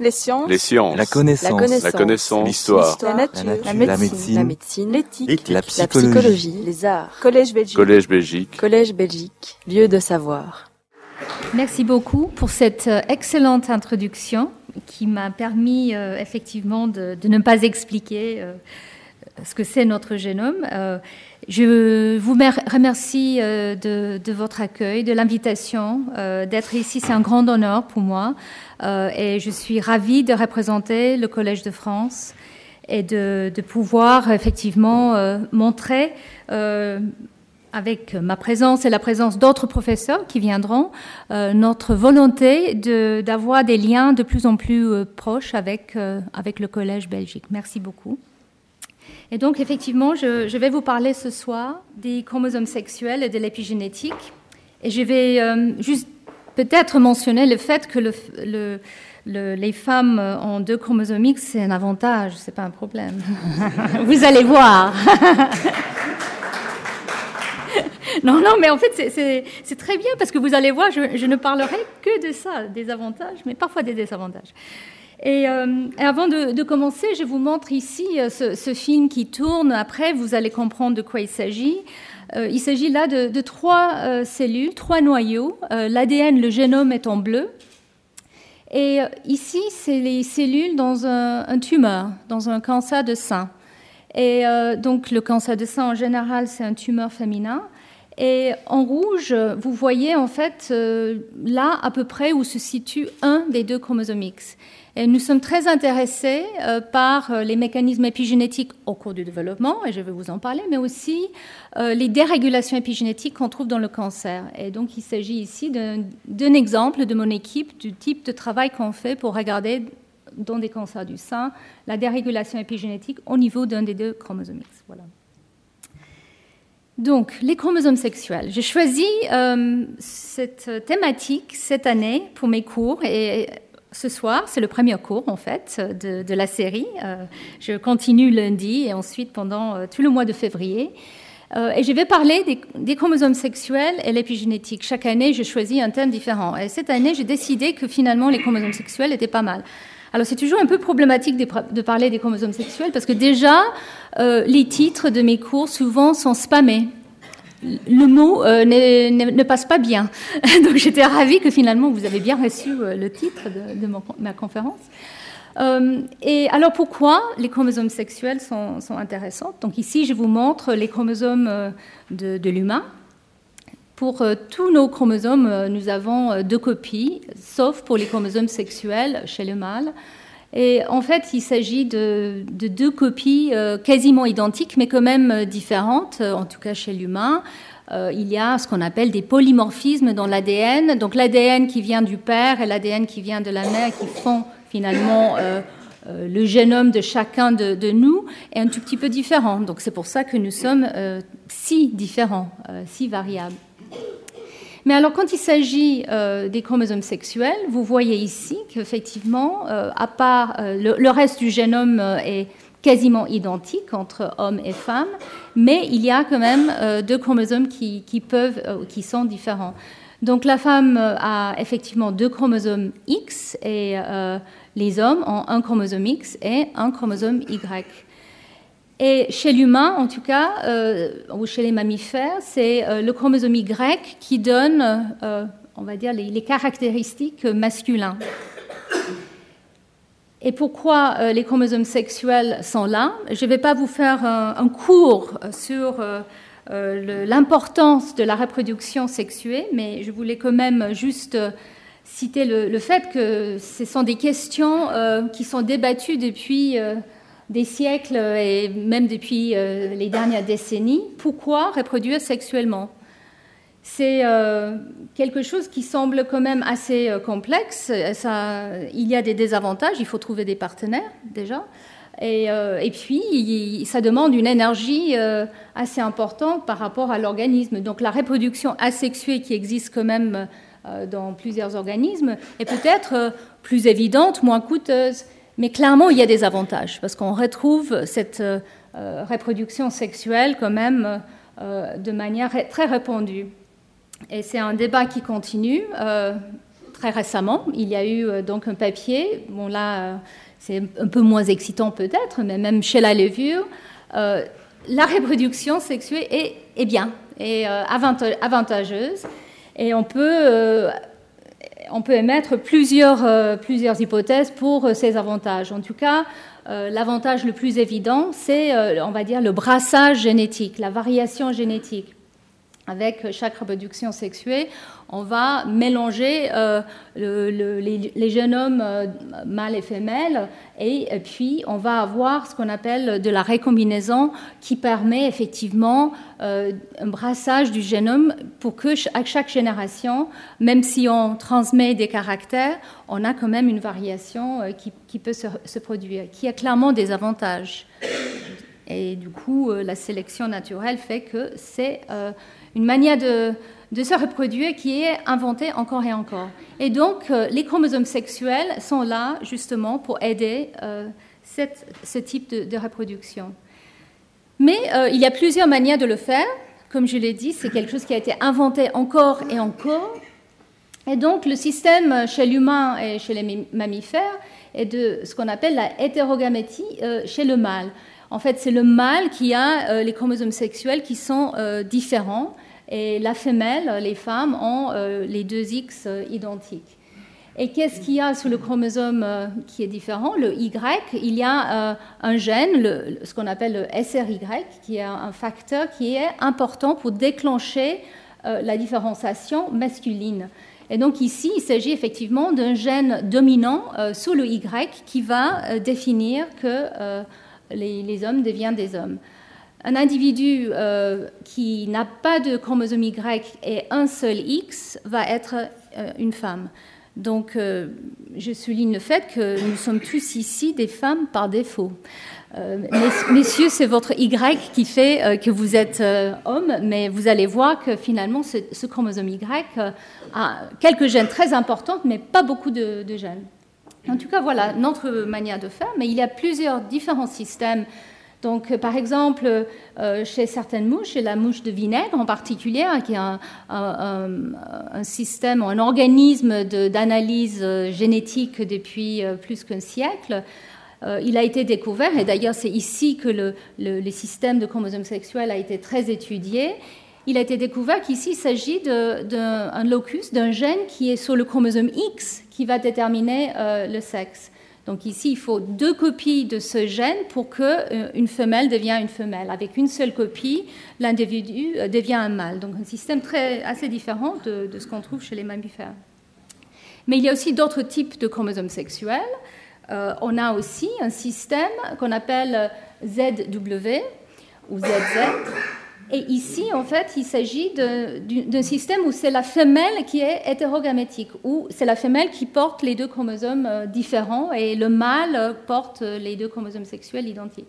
Les sciences. Les sciences. La connaissance. La connaissance. L'histoire. La nature. La nature. La La médecine. médecine. La médecine. L'éthique. La La psychologie. Les arts. Collège Belgique. Collège Belgique. Collège Belgique. Lieu de savoir. Merci beaucoup pour cette euh, excellente introduction qui m'a permis euh, effectivement de, de ne pas expliquer euh, ce que c'est notre génome. Euh, je vous mer- remercie de, de votre accueil, de l'invitation, d'être ici. C'est un grand honneur pour moi euh, et je suis ravie de représenter le Collège de France et de, pouvoir effectivement euh, montrer euh, avec ma présence et la présence d'autres professeurs qui viendront, euh, notre volonté d'avoir des liens de plus en plus euh, proches avec, euh, avec le Collège Belgique. Merci beaucoup. Et donc, effectivement, je, je vais vous parler ce soir des chromosomes sexuels et de l'épigénétique. Et je vais euh, juste peut-être mentionner le fait que le, le- le- les femmes ont deux chromosomes X, c'est un avantage, c'est pas un problème. vous allez voir. Non, non, mais en fait, c'est- très bien parce que vous allez voir, je, je ne parlerai que de ça, des avantages, mais parfois des désavantages. Et, euh, et avant de, de commencer, je vous montre ici euh, ce, ce film qui tourne. Après, vous allez comprendre de quoi il s'agit. Euh, il s'agit là de, trois euh, cellules, trois noyaux. Euh, L'ADN, le génome est en bleu. Et ici, c'est les cellules dans un, tumeur, dans un cancer de sein. Et donc, le cancer de sein, en général, c'est un tumeur féminin. Et en rouge, vous voyez en fait là à peu près où se situe un des deux chromosomes X. Et nous sommes très intéressés euh, par euh, les mécanismes épigénétiques au cours du développement, et je vais vous en parler, mais aussi euh, les dérégulations épigénétiques qu'on trouve dans le cancer. Et donc il s'agit ici d'un exemple de mon équipe, du type de travail qu'on fait pour regarder dans des cancers du sein la dérégulation épigénétique au niveau d'un des deux chromosomes X. Voilà. Donc, les chromosomes sexuels. J'ai choisi cette thématique cette année pour mes cours et ce soir, c'est le premier cours en fait de, la série. Euh, je continue lundi et ensuite pendant euh, tout le mois de février. Euh, et je vais parler des, chromosomes sexuels et l'épigénétique. Chaque année, je choisis un thème différent. Et cette année, j'ai décidé que finalement, les chromosomes sexuels étaient pas mal. Alors c'est toujours un peu problématique de, parler des chromosomes sexuels parce que déjà, les titres de mes cours souvent sont spammés. Le mot euh, ne, passe pas bien. Donc j'étais ravie que finalement vous avez bien reçu euh, le titre de, ma conférence. Euh, et alors pourquoi les chromosomes sexuels sont, intéressants? Donc ici je vous montre les chromosomes de, l'humain. Pour tous nos chromosomes, nous avons deux copies, sauf pour les chromosomes sexuels chez le mâle. Et en fait, il s'agit de, de deux copies euh, quasiment identiques, mais quand même euh, différentes, euh, en tout cas chez l'humain. Il y a ce qu'on appelle des polymorphismes dans l'ADN. Donc l'ADN qui vient du père et l'ADN qui vient de la mère qui font finalement le génome de chacun de, nous est un tout petit peu différent. Donc c'est pour ça que nous sommes si différents, si variables. Mais alors, quand il s'agit euh, des chromosomes sexuels, vous voyez ici qu'effectivement, euh, à part euh, le, reste du génome est quasiment identique entre hommes et femmes, mais il y a quand même deux chromosomes qui, qui peuvent, qui sont différents. Donc, la femme a effectivement deux chromosomes X et les hommes ont un chromosome X et un chromosome Y. Et chez l'humain, en tout cas, euh, ou chez les mammifères, c'est euh, le chromosome Y qui donne, euh, on va dire, les, caractéristiques masculines. Et pourquoi les chromosomes sexuels sont là? Je ne vais pas vous faire un, cours sur l'importance de la reproduction sexuée, mais je voulais quand même juste citer le, fait que ce sont des questions qui sont débattues depuis des siècles et même depuis euh, les dernières décennies. Pourquoi reproduire sexuellement? C'est euh, quelque chose qui semble quand même assez euh, complexe. Il y a des désavantages, il faut trouver des partenaires déjà. Et, euh, et puis, ça demande une énergie euh, assez importante par rapport à l'organisme. Donc, la reproduction asexuée qui existe quand même euh, dans plusieurs organismes est peut-être euh, plus évidente, moins coûteuse. Mais clairement, il y a des avantages parce qu'on retrouve cette euh, euh, reproduction sexuelle quand même euh, de manière très répandue. Et c'est un débat qui continue. Euh, très récemment, il y a eu donc un papier, bon là c'est un peu moins excitant peut-être, mais même chez la levure, la reproduction sexuée est, bien, est avantageuse, et on peut on peut émettre plusieurs, plusieurs hypothèses pour ces avantages. En tout cas, euh, l'avantage le plus évident, c'est, euh, on va dire, le brassage génétique, la variation génétique. Avec chaque reproduction sexuée, on va mélanger euh, les, jeunes hommes mâles et femelles, et, puis on va avoir ce qu'on appelle de la récombinaison qui permet effectivement un brassage du génome pour que à chaque génération, même si on transmet des caractères, on a quand même une variation qui peut se, produire, qui a clairement des avantages. Et du coup, la sélection naturelle fait que c'est une manière de, se reproduire qui est inventée encore et encore. Et donc, euh, les chromosomes sexuels sont là justement pour aider euh, ce type de, reproduction. Mais euh, il y a plusieurs manières de le faire. Comme je l'ai dit, c'est quelque chose qui a été inventé encore et encore. Et donc, le système chez l'humain et chez les mammifères est de ce qu'on appelle la hétérogamétie chez le mâle. En fait, c'est le mâle qui a les chromosomes sexuels qui sont différents et la femelle, les femmes, ont euh, les deux X euh, identiques. Et qu'est-ce qu'il y a sur le chromosome euh, qui est différent? Le Y, il y a un gène, ce qu'on appelle le SRY, qui est un facteur qui est important pour déclencher la différenciation masculine. Et donc ici, il s'agit effectivement d'un gène dominant sous le Y qui va définir que les hommes deviennent des hommes un individu euh, qui n'a pas de chromosome Y et un seul X va être euh, une femme. Donc, euh, je souligne le fait que nous sommes tous ici des femmes par défaut. messieurs, c'est votre Y qui fait que vous êtes homme, mais vous allez voir que finalement, ce, chromosome Y a quelques gènes très importants, mais pas beaucoup de, de gènes. En tout cas, voilà notre manière de faire, mais il y a plusieurs différents systèmes donc, euh, par exemple, euh, chez certaines mouches, chez la mouche de vinaigre en particulier, hein, qui est un, système, un organisme d'analyse euh, génétique depuis plus qu'un siècle, il a été découvert, et d'ailleurs c'est ici que le, le, système de chromosomes sexuels a été très étudié. Il a été découvert qu'ici il s'agit d'un locus, d'un gène qui est sur le chromosome X qui va déterminer le sexe. Donc ici, il faut deux copies de ce gène pour qu'une euh, femelle devienne une femelle. Avec une seule copie, l'individu euh, devient un mâle. Donc un système très, assez différent de, ce qu'on trouve chez les mammifères. Mais il y a aussi d'autres types de chromosomes sexuels. Euh, on a aussi un système qu'on appelle ZW ou ZZ et ici, en fait, il s'agit d'un système où c'est la femelle qui est hétérogamétique, où c'est la femelle qui porte les deux chromosomes euh, différents et le mâle porte les deux chromosomes sexuels identiques.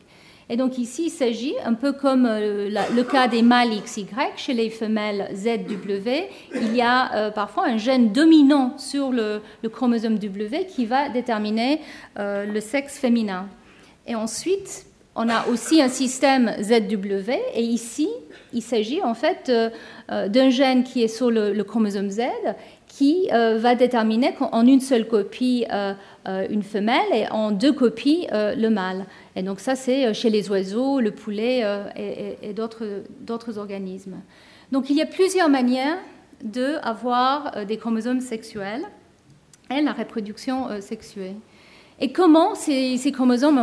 Et donc ici, il s'agit, un peu comme euh, le cas des mâles XY, chez les femelles ZW, il y a euh, parfois un gène dominant sur le, chromosome W qui va déterminer le sexe féminin. Et ensuite, on a aussi un système ZW, et ici, il s'agit en fait euh, euh, d'un gène qui est sur le, chromosome Z, qui euh, va déterminer en une seule copie une femelle et en deux copies le mâle. Et donc ça, c'est chez les oiseaux, le poulet et, d'autres organismes. Donc il y a plusieurs manières d'avoir des chromosomes sexuels et la reproduction sexuée. Et comment ces, chromosomes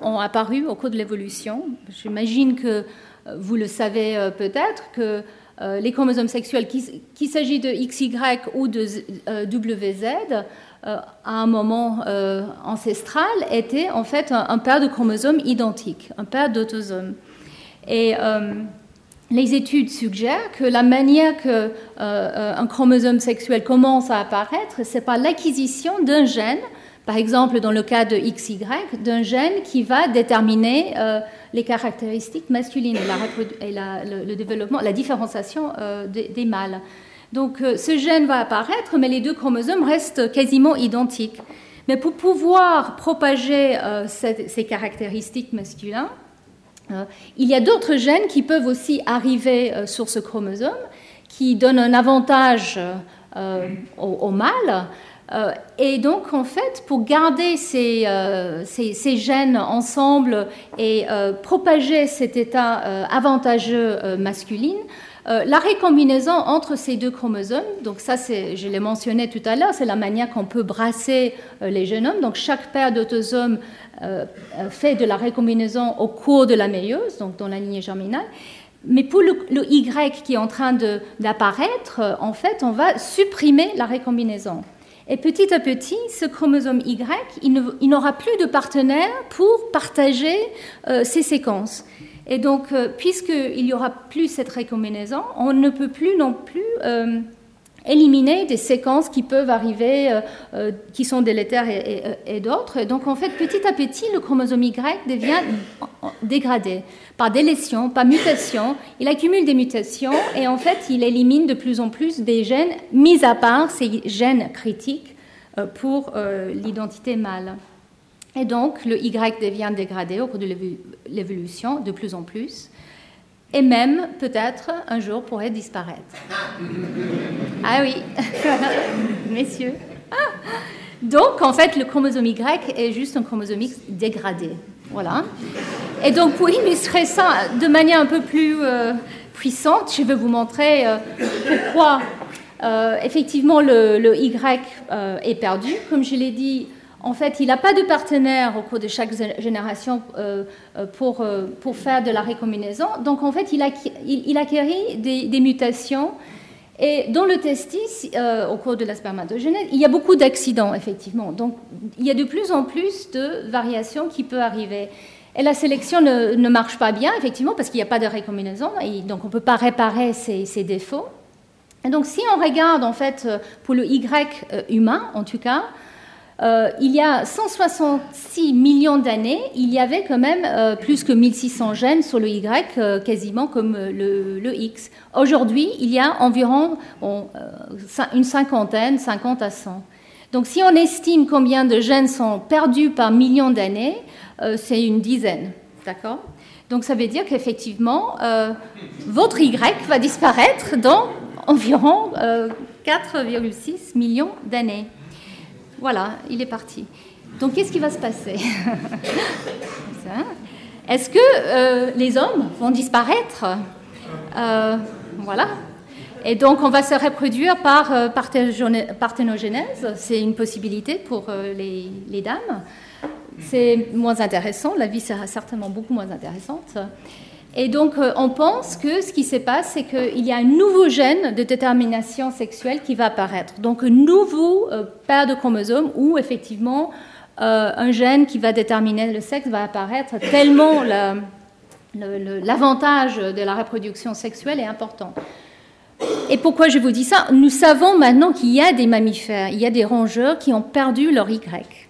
ont, apparu au cours de l'évolution? J'imagine que euh, vous le savez euh, peut-être que euh, les chromosomes sexuels, qu'il s'agit de XY ou de WZ, à un moment ancestral, étaient en fait un, paire de chromosomes identiques, un paire d'autosomes. Et les études suggèrent que la manière que un chromosome sexuel commence à apparaître, c'est par l'acquisition d'un gène par exemple, dans le cas de XY, d'un gène qui va déterminer euh, les caractéristiques masculines et, la, le, développement, la différenciation euh, des, mâles. Donc euh, ce gène va apparaître, mais les deux chromosomes restent quasiment identiques. Mais pour pouvoir propager ces, caractéristiques masculines, il y a d'autres gènes qui peuvent aussi arriver sur ce chromosome, qui donnent un avantage au, au mâle. Et donc, en fait, pour garder ces, ces, gènes ensemble et propager cet état avantageux masculin, la récombinaison entre ces deux chromosomes, donc ça, je l'ai mentionné tout à l'heure, c'est la manière qu'on peut brasser les génomes. Donc chaque paire d'autosomes euh, fait de la récombinaison au cours de la méiose, donc dans la lignée germinale. Mais pour le, Y qui est en train d'apparaître, euh, en fait, on va supprimer la récombinaison. Et petit à petit, ce chromosome Y, il n'aura plus de partenaire pour partager euh, ces séquences. Et donc, puisqu'il n'y aura plus cette récombinaison, on ne peut plus non plus éliminer des séquences qui peuvent arriver, euh, euh, qui sont délétères et, d'autres. Et donc, en fait, petit à petit, le chromosome Y devient dégradé par délétion, par mutation. Il accumule des mutations et en fait, il élimine de plus en plus des gènes, mis à part ces gènes critiques euh, pour l'identité mâle. Et donc, le Y devient dégradé au cours de l'évolution de plus en plus et même peut-être un jour pourrait disparaître. Ah oui, messieurs. Donc en fait, le chromosome Y est juste un chromosome X dégradé. Voilà. Et donc pour illustrer ça de manière un peu plus euh, puissante, je vais vous montrer euh, pourquoi euh, effectivement le, le Y est perdu. Comme je l'ai dit, en fait, il n'a pas de partenaire au cours de chaque génération euh, euh, pour, euh, pour faire de la récombinaison. Donc, en fait, il, acquérit des, mutations. Et dans le testis, au cours de la spermatogénèse, il y a beaucoup d'accidents, effectivement. Donc, il y a de plus en plus de variations qui peuvent arriver. Et la sélection ne, ne marche pas bien, effectivement, parce qu'il n'y a pas de récombinaison. Et donc, on ne peut pas réparer ces, ces, défauts. Et donc, si on regarde, en fait, pour le Y humain, en tout cas, euh, il y a 166 millions d'années, il y avait quand même euh, plus que 1600 gènes sur le Y, euh, quasiment comme le, X. Aujourd'hui, il y a environ une cinquantaine, 50 à 100. Donc si on estime combien de gènes sont perdus par millions d'années, c'est une dizaine. D'accord? Donc ça veut dire qu'effectivement, votre Y va disparaître dans environ 4,6 millions d'années. Voilà, il est parti. Donc qu'est-ce qui va se passer Est-ce que euh, les hommes vont disparaître euh, Voilà. Et donc on va se reproduire par euh, parthénogénèse. C'est une possibilité pour les dames. C'est moins intéressant. La vie sera certainement beaucoup moins intéressante. Et donc, euh, on pense que ce qui se passe, c'est qu'il y a un nouveau gène de détermination sexuelle qui va apparaître. Donc, un nouveau euh, paire de chromosomes où, effectivement, euh, un gène qui va déterminer le sexe va apparaître tellement l'avantage de la reproduction sexuelle est important. Et pourquoi je vous dis ça? Nous savons maintenant qu'il y a des mammifères, il y a des rongeurs qui ont perdu leur Y.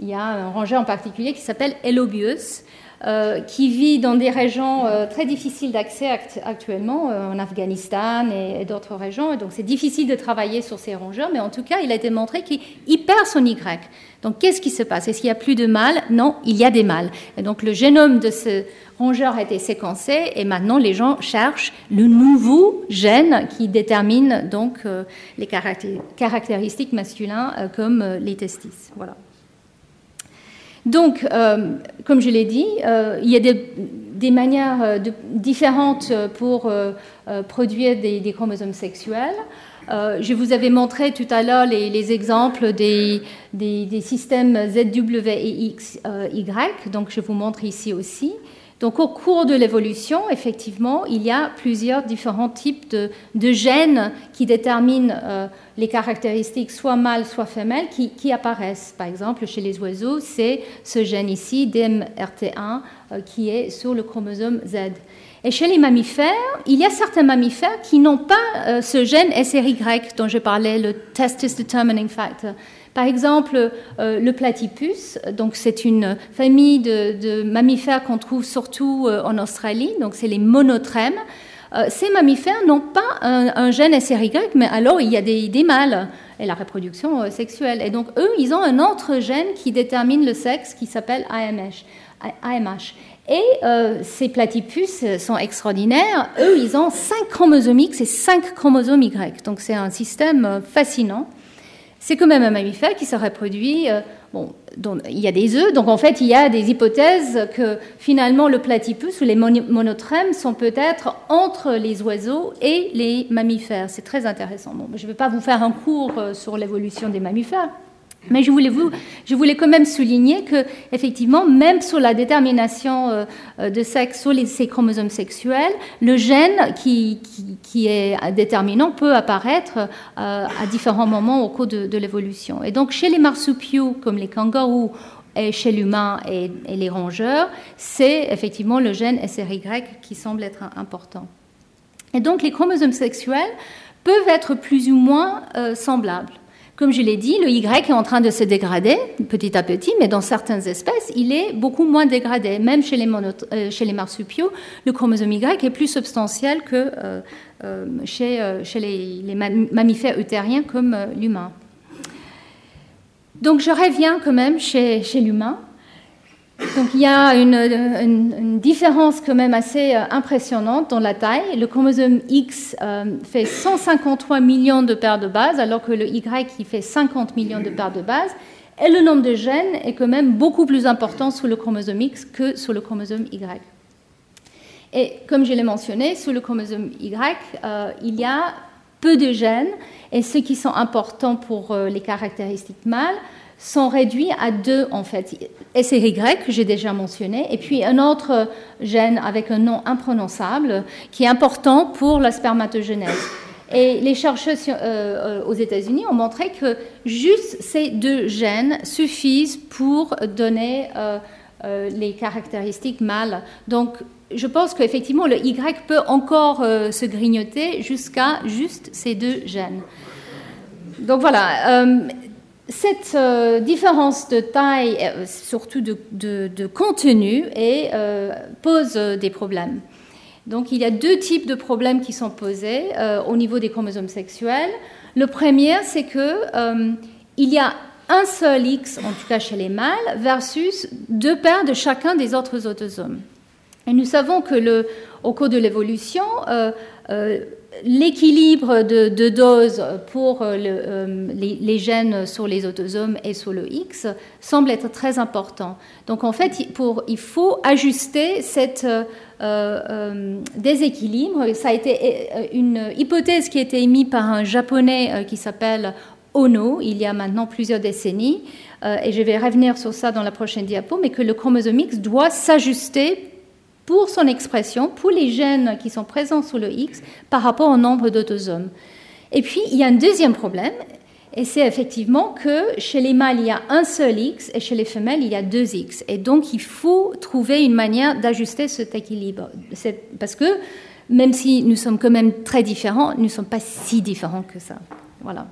Il y a un rongeur en particulier qui s'appelle Elobius, euh, qui vit dans des régions euh, très difficiles d'accès actuellement, euh, en Afghanistan et, d'autres régions. Et donc c'est difficile de travailler sur ces rongeurs, mais en tout cas, il a démontré qu'il perd son Y. Donc qu'est-ce qui se passe? Est-ce qu'il n'y a plus de mâles Non, il y a des mâles. Et donc le génome de ce rongeur a été séquencé et maintenant les gens cherchent le nouveau gène qui détermine donc les caractéristiques masculines comme les testis. Voilà. Donc, euh, comme je l'ai dit, euh, il y a des, manières euh, différentes pour produire des, chromosomes sexuels. je vous avais montré tout à l'heure les, exemples des, des, systèmes ZW et XY, donc je vous montre ici aussi. Donc au cours de l'évolution, effectivement, il y a plusieurs différents types de, gènes qui déterminent euh, les caractéristiques soit mâles, soit femelles qui, apparaissent. Par exemple, chez les oiseaux, c'est ce gène ici, DMRT1, euh, qui est sur le chromosome Z. Et chez les mammifères, il y a certains mammifères qui n'ont pas euh, ce gène SRY dont je parlais, le Testis Determining Factor. Par exemple, euh, le platypus, donc c'est une famille de, mammifères qu'on trouve surtout euh, en Australie, donc c'est les monotrèmes. Euh, ces mammifères n'ont pas un, gène SRY, mais alors il y a des, mâles et la reproduction sexuelle. Et donc eux, ils ont un autre gène qui détermine le sexe qui s'appelle AMH. AMH. Et ces platypus sont extraordinaires. Eux, ils ont 5 chromosomes X et 5 chromosomes Y. Donc c'est un système fascinant. C'est quand même un mammifère qui se reproduit. Euh, bon, il y a des œufs, donc en fait, il y a des hypothèses que finalement le platypus ou les monotrèmes sont peut-être entre les oiseaux et les mammifères. C'est très intéressant. Bon, je ne vais pas vous faire un cours euh, sur l'évolution des mammifères, mais je voulais, quand même souligner que, effectivement, même sur la détermination euh, euh, de sexe sur les, ces chromosomes sexuels, le gène qui, qui, est déterminant peut apparaître euh, à différents moments au cours de, l'évolution. Et donc, chez les marsupiaux, comme les kangourous, et chez l'humain et, les rongeurs, c'est effectivement le gène SRY qui semble être important. Et donc, les chromosomes sexuels peuvent être plus ou moins semblables. Comme je l'ai dit, le Y est en train de se dégrader petit à petit, mais dans certaines espèces, il est beaucoup moins dégradé. Même chez les, euh, marsupiaux, le chromosome Y est plus substantiel que euh, euh, chez, les, mammifères utériens comme l'humain. Donc je reviens quand même chez l'humain. Donc il y a une, différence quand même assez euh, impressionnante dans la taille. Le chromosome X euh, fait 153 millions de paires de bases, alors que le Y qui fait 50 millions de paires de bases. Et le nombre de gènes est quand même beaucoup plus important sur le chromosome X que sur le chromosome Y. Et comme je l'ai mentionné, sur le chromosome Y, euh, il y a peu de gènes, et ceux qui sont importants pour les caractéristiques mâles sont réduits à deux en fait. SRY que j'ai déjà mentionné, et puis un autre gène avec un nom imprononçable qui est important pour la spermatogenèse. Et les chercheurs euh, euh, aux États-Unis ont montré que juste ces deux gènes suffisent pour donner euh, les caractéristiques mâles. Donc, je pense qu'effectivement, le Y peut encore se grignoter jusqu'à juste ces deux gènes. Donc voilà, cette euh, différence de taille, euh, surtout de, contenu, euh, pose des problèmes. Donc il y a deux types de problèmes qui sont posés au niveau des chromosomes sexuels. Le premier, c'est que il y a un seul X, en tout cas chez les mâles, versus deux paires de chacun des autres autosomes. Et nous savons que au cours de l'évolution, l'équilibre de, dose pour euh, euh, les, gènes sur les autosomes et sur le X semble être très important. Donc en fait, il faut ajuster euh, déséquilibre. Ça a été une hypothèse qui a été émise par un japonais qui s'appelle Ono il y a maintenant plusieurs décennies. et je vais revenir sur ça dans la prochaine diapo, mais que le chromosome X doit s'ajuster pour son expression, pour les gènes qui sont présents sous le X par rapport au nombre d'autosomes. Et puis, il y a un deuxième problème, et c'est effectivement que chez les mâles, il y a un seul X, et chez les femelles, il y a deux X. Et donc, il faut trouver une manière d'ajuster cet équilibre. Parce que, même si nous sommes quand même très différents, nous ne sommes pas si différents que ça. Voilà.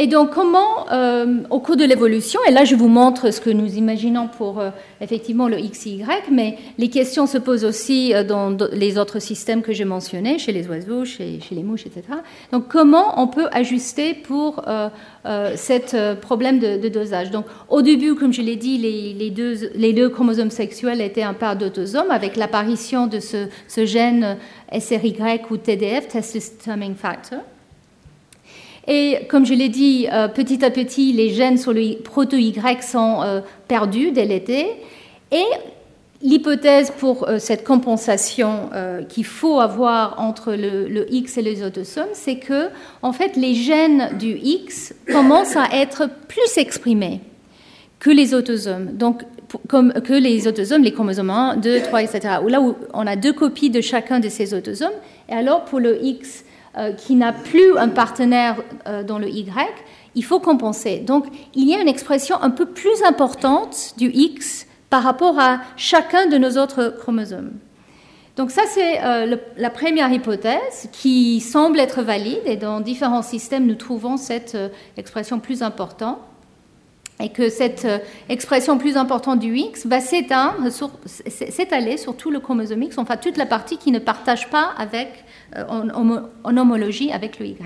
Et donc, comment, euh, au cours de l'évolution, et là je vous montre ce que nous imaginons pour euh, effectivement le XY, mais les questions se posent aussi euh, dans les autres systèmes que j'ai mentionnés, chez les oiseaux, chez, les mouches, etc. Donc, comment on peut ajuster pour ce problème de, dosage? Donc, au début, comme je l'ai dit, les, deux, chromosomes sexuels étaient un paire d'autosomes avec l'apparition de ce, ce, gène SRY ou TDF, Testosterone Factor. Et comme je l'ai dit, euh, petit à petit, les gènes sur le proto-Y sont euh, perdus, l'été. Et l'hypothèse pour euh, cette compensation qu'il faut avoir entre le, X et les autosomes, c'est que, en fait, les gènes du X commencent à être plus exprimés que les autosomes. Donc, que les autosomes, les chromosomes 1, 2, 3, etc. Là où on a deux copies de chacun de ces autosomes. Et alors, pour le X, qui n'a plus un partenaire euh, dans le Y, il faut compenser. Donc, il y a une expression un peu plus importante du X par rapport à chacun de nos autres chromosomes. Donc ça, c'est euh, la première hypothèse qui semble être valide et dans différents systèmes, nous trouvons cette expression plus importante et que cette expression plus importante du X va s'étaler sur tout le chromosome X, enfin toute la partie qui ne partage pas avec euh, en, homologie avec le Y.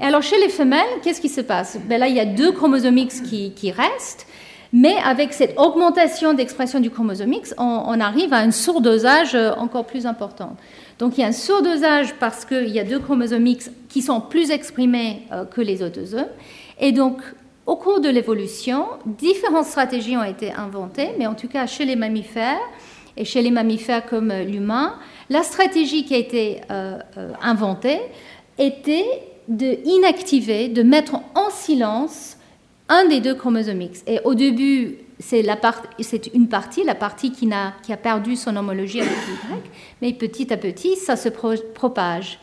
Et alors chez les femelles, qu'est-ce qui se passe? Ben Là, il y a deux chromosomes X qui, restent, mais avec cette augmentation d'expression du chromosome X, on, arrive à un surdosage euh, encore plus important. Donc il y a un surdosage parce qu'il y a deux chromosomes X qui sont plus exprimés euh, que les autosomes. Et donc, au cours de l'évolution, différentes stratégies ont été inventées, mais en tout cas chez les mammifères et chez les mammifères comme l'humain, la stratégie qui a été euh, euh, inventée était d'inactiver, de mettre en silence un des deux chromosomes X. Et au début, c'est une partie, la partie qui a, qui a perdu son homologie avec Y, mais petit à petit, ça se propage.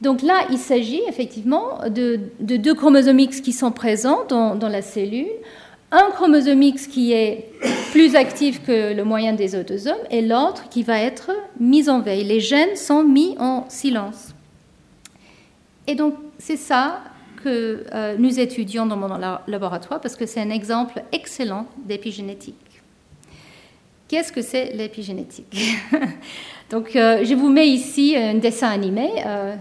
Donc là, il s'agit effectivement de, deux chromosomes X qui sont présents dans, la cellule. Un chromosome X qui est plus actif que le moyen des autosomes et l'autre qui va être mis en veille. Les gènes sont mis en silence. Et donc, c'est ça que euh, nous étudions dans mon laboratoire parce que c'est un exemple excellent d'épigénétique. Qu'est-ce que c'est l'épigénétique? Donc, euh, je vous mets ici un dessin animé. Euh,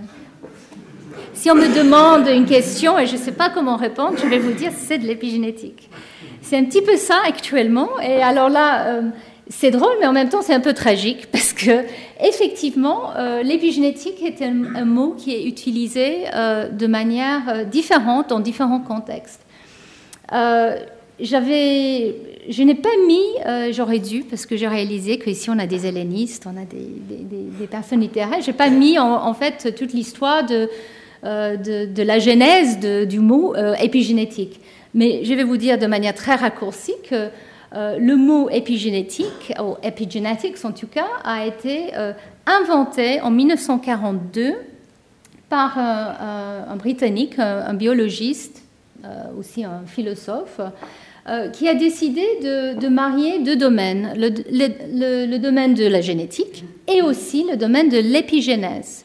si on me demande une question et je ne sais pas comment répondre, je vais vous dire c'est de l'épigénétique. C'est un petit peu ça actuellement. Et alors là, euh, c'est drôle, mais en même temps, c'est un peu tragique parce que, effectivement, euh, l'épigénétique est un, mot qui est utilisé euh, de manière différente dans différents contextes. j'avais, je n'ai pas mis, j'aurais dû, parce que j'ai réalisé qu'ici on a des hellénistes, on a des, personnes littéraires, j'ai pas mis en fait toute l'histoire de euh, de, la genèse du mot euh, épigénétique. Mais je vais vous dire de manière très raccourcie que euh, le mot épigénétique, ou epigenetics en tout cas, a été inventé en 1942 par un, Britannique, un, biologiste, aussi un philosophe, qui a décidé de, marier deux domaines, le, domaine de la génétique et aussi le domaine de l'épigénèse.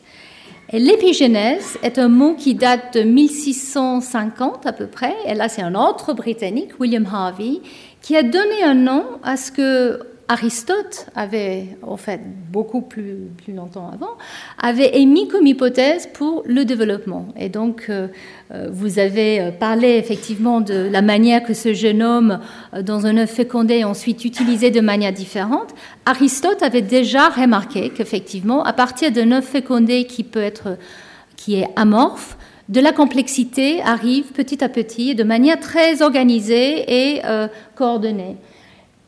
L'épigénèse est un mot qui date de 1650 à peu près, et là c'est un autre Britannique, William Harvey, qui a donné un nom à ce que Aristote avait, en fait, beaucoup plus, plus longtemps avant, avait émis comme hypothèse pour le développement. Et donc, euh, euh, vous avez euh, parlé effectivement de la manière que ce génome dans un œuf fécondé est ensuite utilisé de manière différente. Aristote avait déjà remarqué qu'effectivement, à partir d'un œuf fécondé qui peut être, qui est amorphe, de la complexité arrive petit à petit de manière très organisée et coordonnée.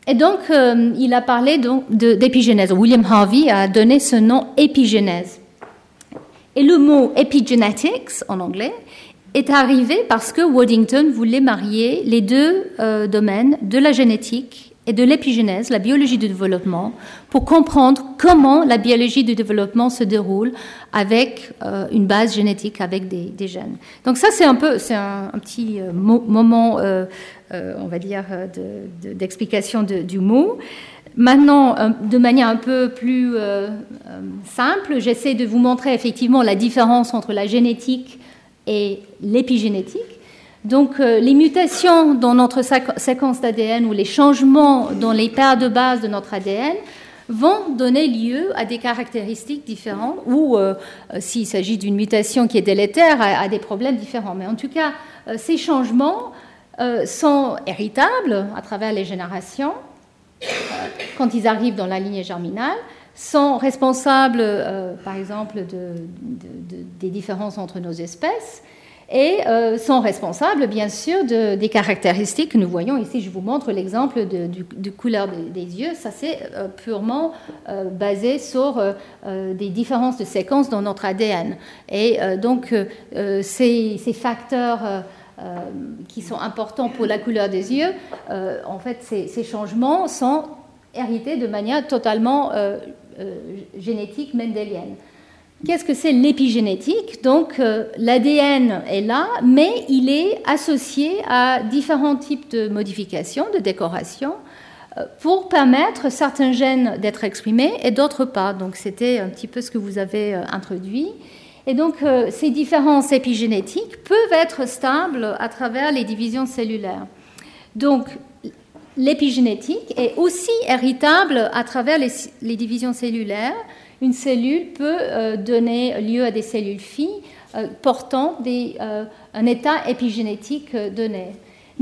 Et donc, euh, il a parlé d'épigénèse. William Harvey a donné ce nom épigénèse. Et le mot epigenetics en anglais est arrivé parce que Waddington voulait marier les deux euh, domaines de la génétique et de l'épigénèse, la biologie du développement, pour comprendre comment la biologie du développement se déroule avec euh, une base génétique, avec des, gènes. Donc ça, c'est un peu, c'est un, petit moment, on va dire, d'explication du mot. Maintenant, de manière un peu plus simple, j'essaie de vous montrer effectivement la différence entre la génétique et l'épigénétique. Donc euh, les mutations dans notre séquence d'ADN ou les changements dans les paires de base de notre ADN vont donner lieu à des caractéristiques différentes ou, euh, euh, s'il s'agit d'une mutation qui est délétère, à, des problèmes différents. Mais en tout cas, ces changements sont héritables à travers les générations quand ils arrivent dans la lignée germinale sont responsables, par exemple, des différences entre nos espèces et euh, sont responsables, bien sûr, des caractéristiques que nous voyons ici. Je vous montre l'exemple de, du, couleur des, yeux. Ça, c'est euh, purement euh, basé sur des différences de séquences dans notre ADN. Et donc, ces, ces, facteurs qui sont importants pour la couleur des yeux, en fait, ces, changements sont hérités de manière totalement génétique mendélienne. Qu'est-ce que c'est l'épigénétique? Donc euh, l'ADN est là, mais il est associé à différents types de modifications, de décorations, euh, pour permettre certains gènes d'être exprimés et d'autres pas. Donc c'était un petit peu ce que vous avez euh, introduit. Et donc ces différences épigénétiques peuvent être stables à travers les divisions cellulaires. Donc l'épigénétique est aussi héritable à travers les divisions cellulaires une cellule peut euh, donner lieu à des cellules filles euh, portant euh, un état épigénétique donné.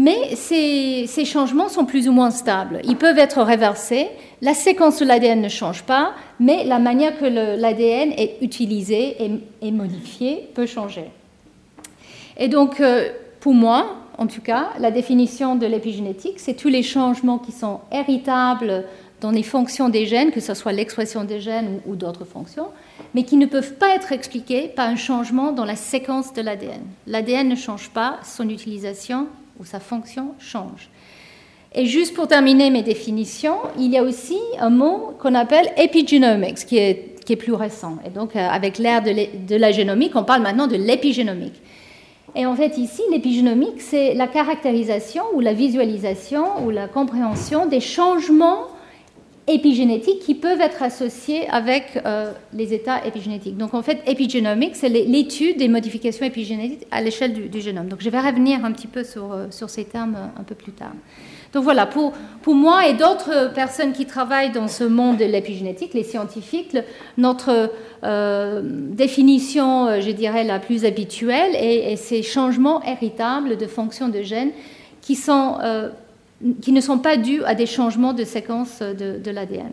Mais ces, changements sont plus ou moins stables. Ils peuvent être réversés. La séquence de l'ADN ne change pas, mais la manière que l'ADN est utilisé et, modifié peut changer. Et donc, pour moi, en tout cas, la définition de l'épigénétique, c'est tous les changements qui sont héritables dans les fonctions des gènes, que ce soit l'expression des gènes ou, d'autres fonctions, mais qui ne peuvent pas être expliqués par un changement dans la séquence de l'ADN. L'ADN ne change pas, son utilisation ou sa fonction change. Et juste pour terminer mes définitions, il y a aussi un mot qu'on appelle epigenomics, qui est, qui est plus récent. Et donc, euh, avec l'ère de la génomique, on parle maintenant de l'épigénomique. Et en fait, ici, l'épigénomique, c'est la caractérisation ou la visualisation ou la compréhension des changements épigénétiques qui peuvent être associés avec euh, les états épigénétiques. Donc en fait, épigénomique, c'est l'étude des modifications épigénétiques à l'échelle du, génome. Donc je vais revenir un petit peu sur, euh, ces termes euh, un peu plus tard. Donc voilà, pour, pour moi et d'autres personnes qui travaillent dans ce monde de l'épigénétique, les scientifiques, notre définition, je dirais, la plus habituelle est, ces changements héritables de fonctions de gènes qui sont qui ne sont pas dus à des changements de séquence de, l'ADN.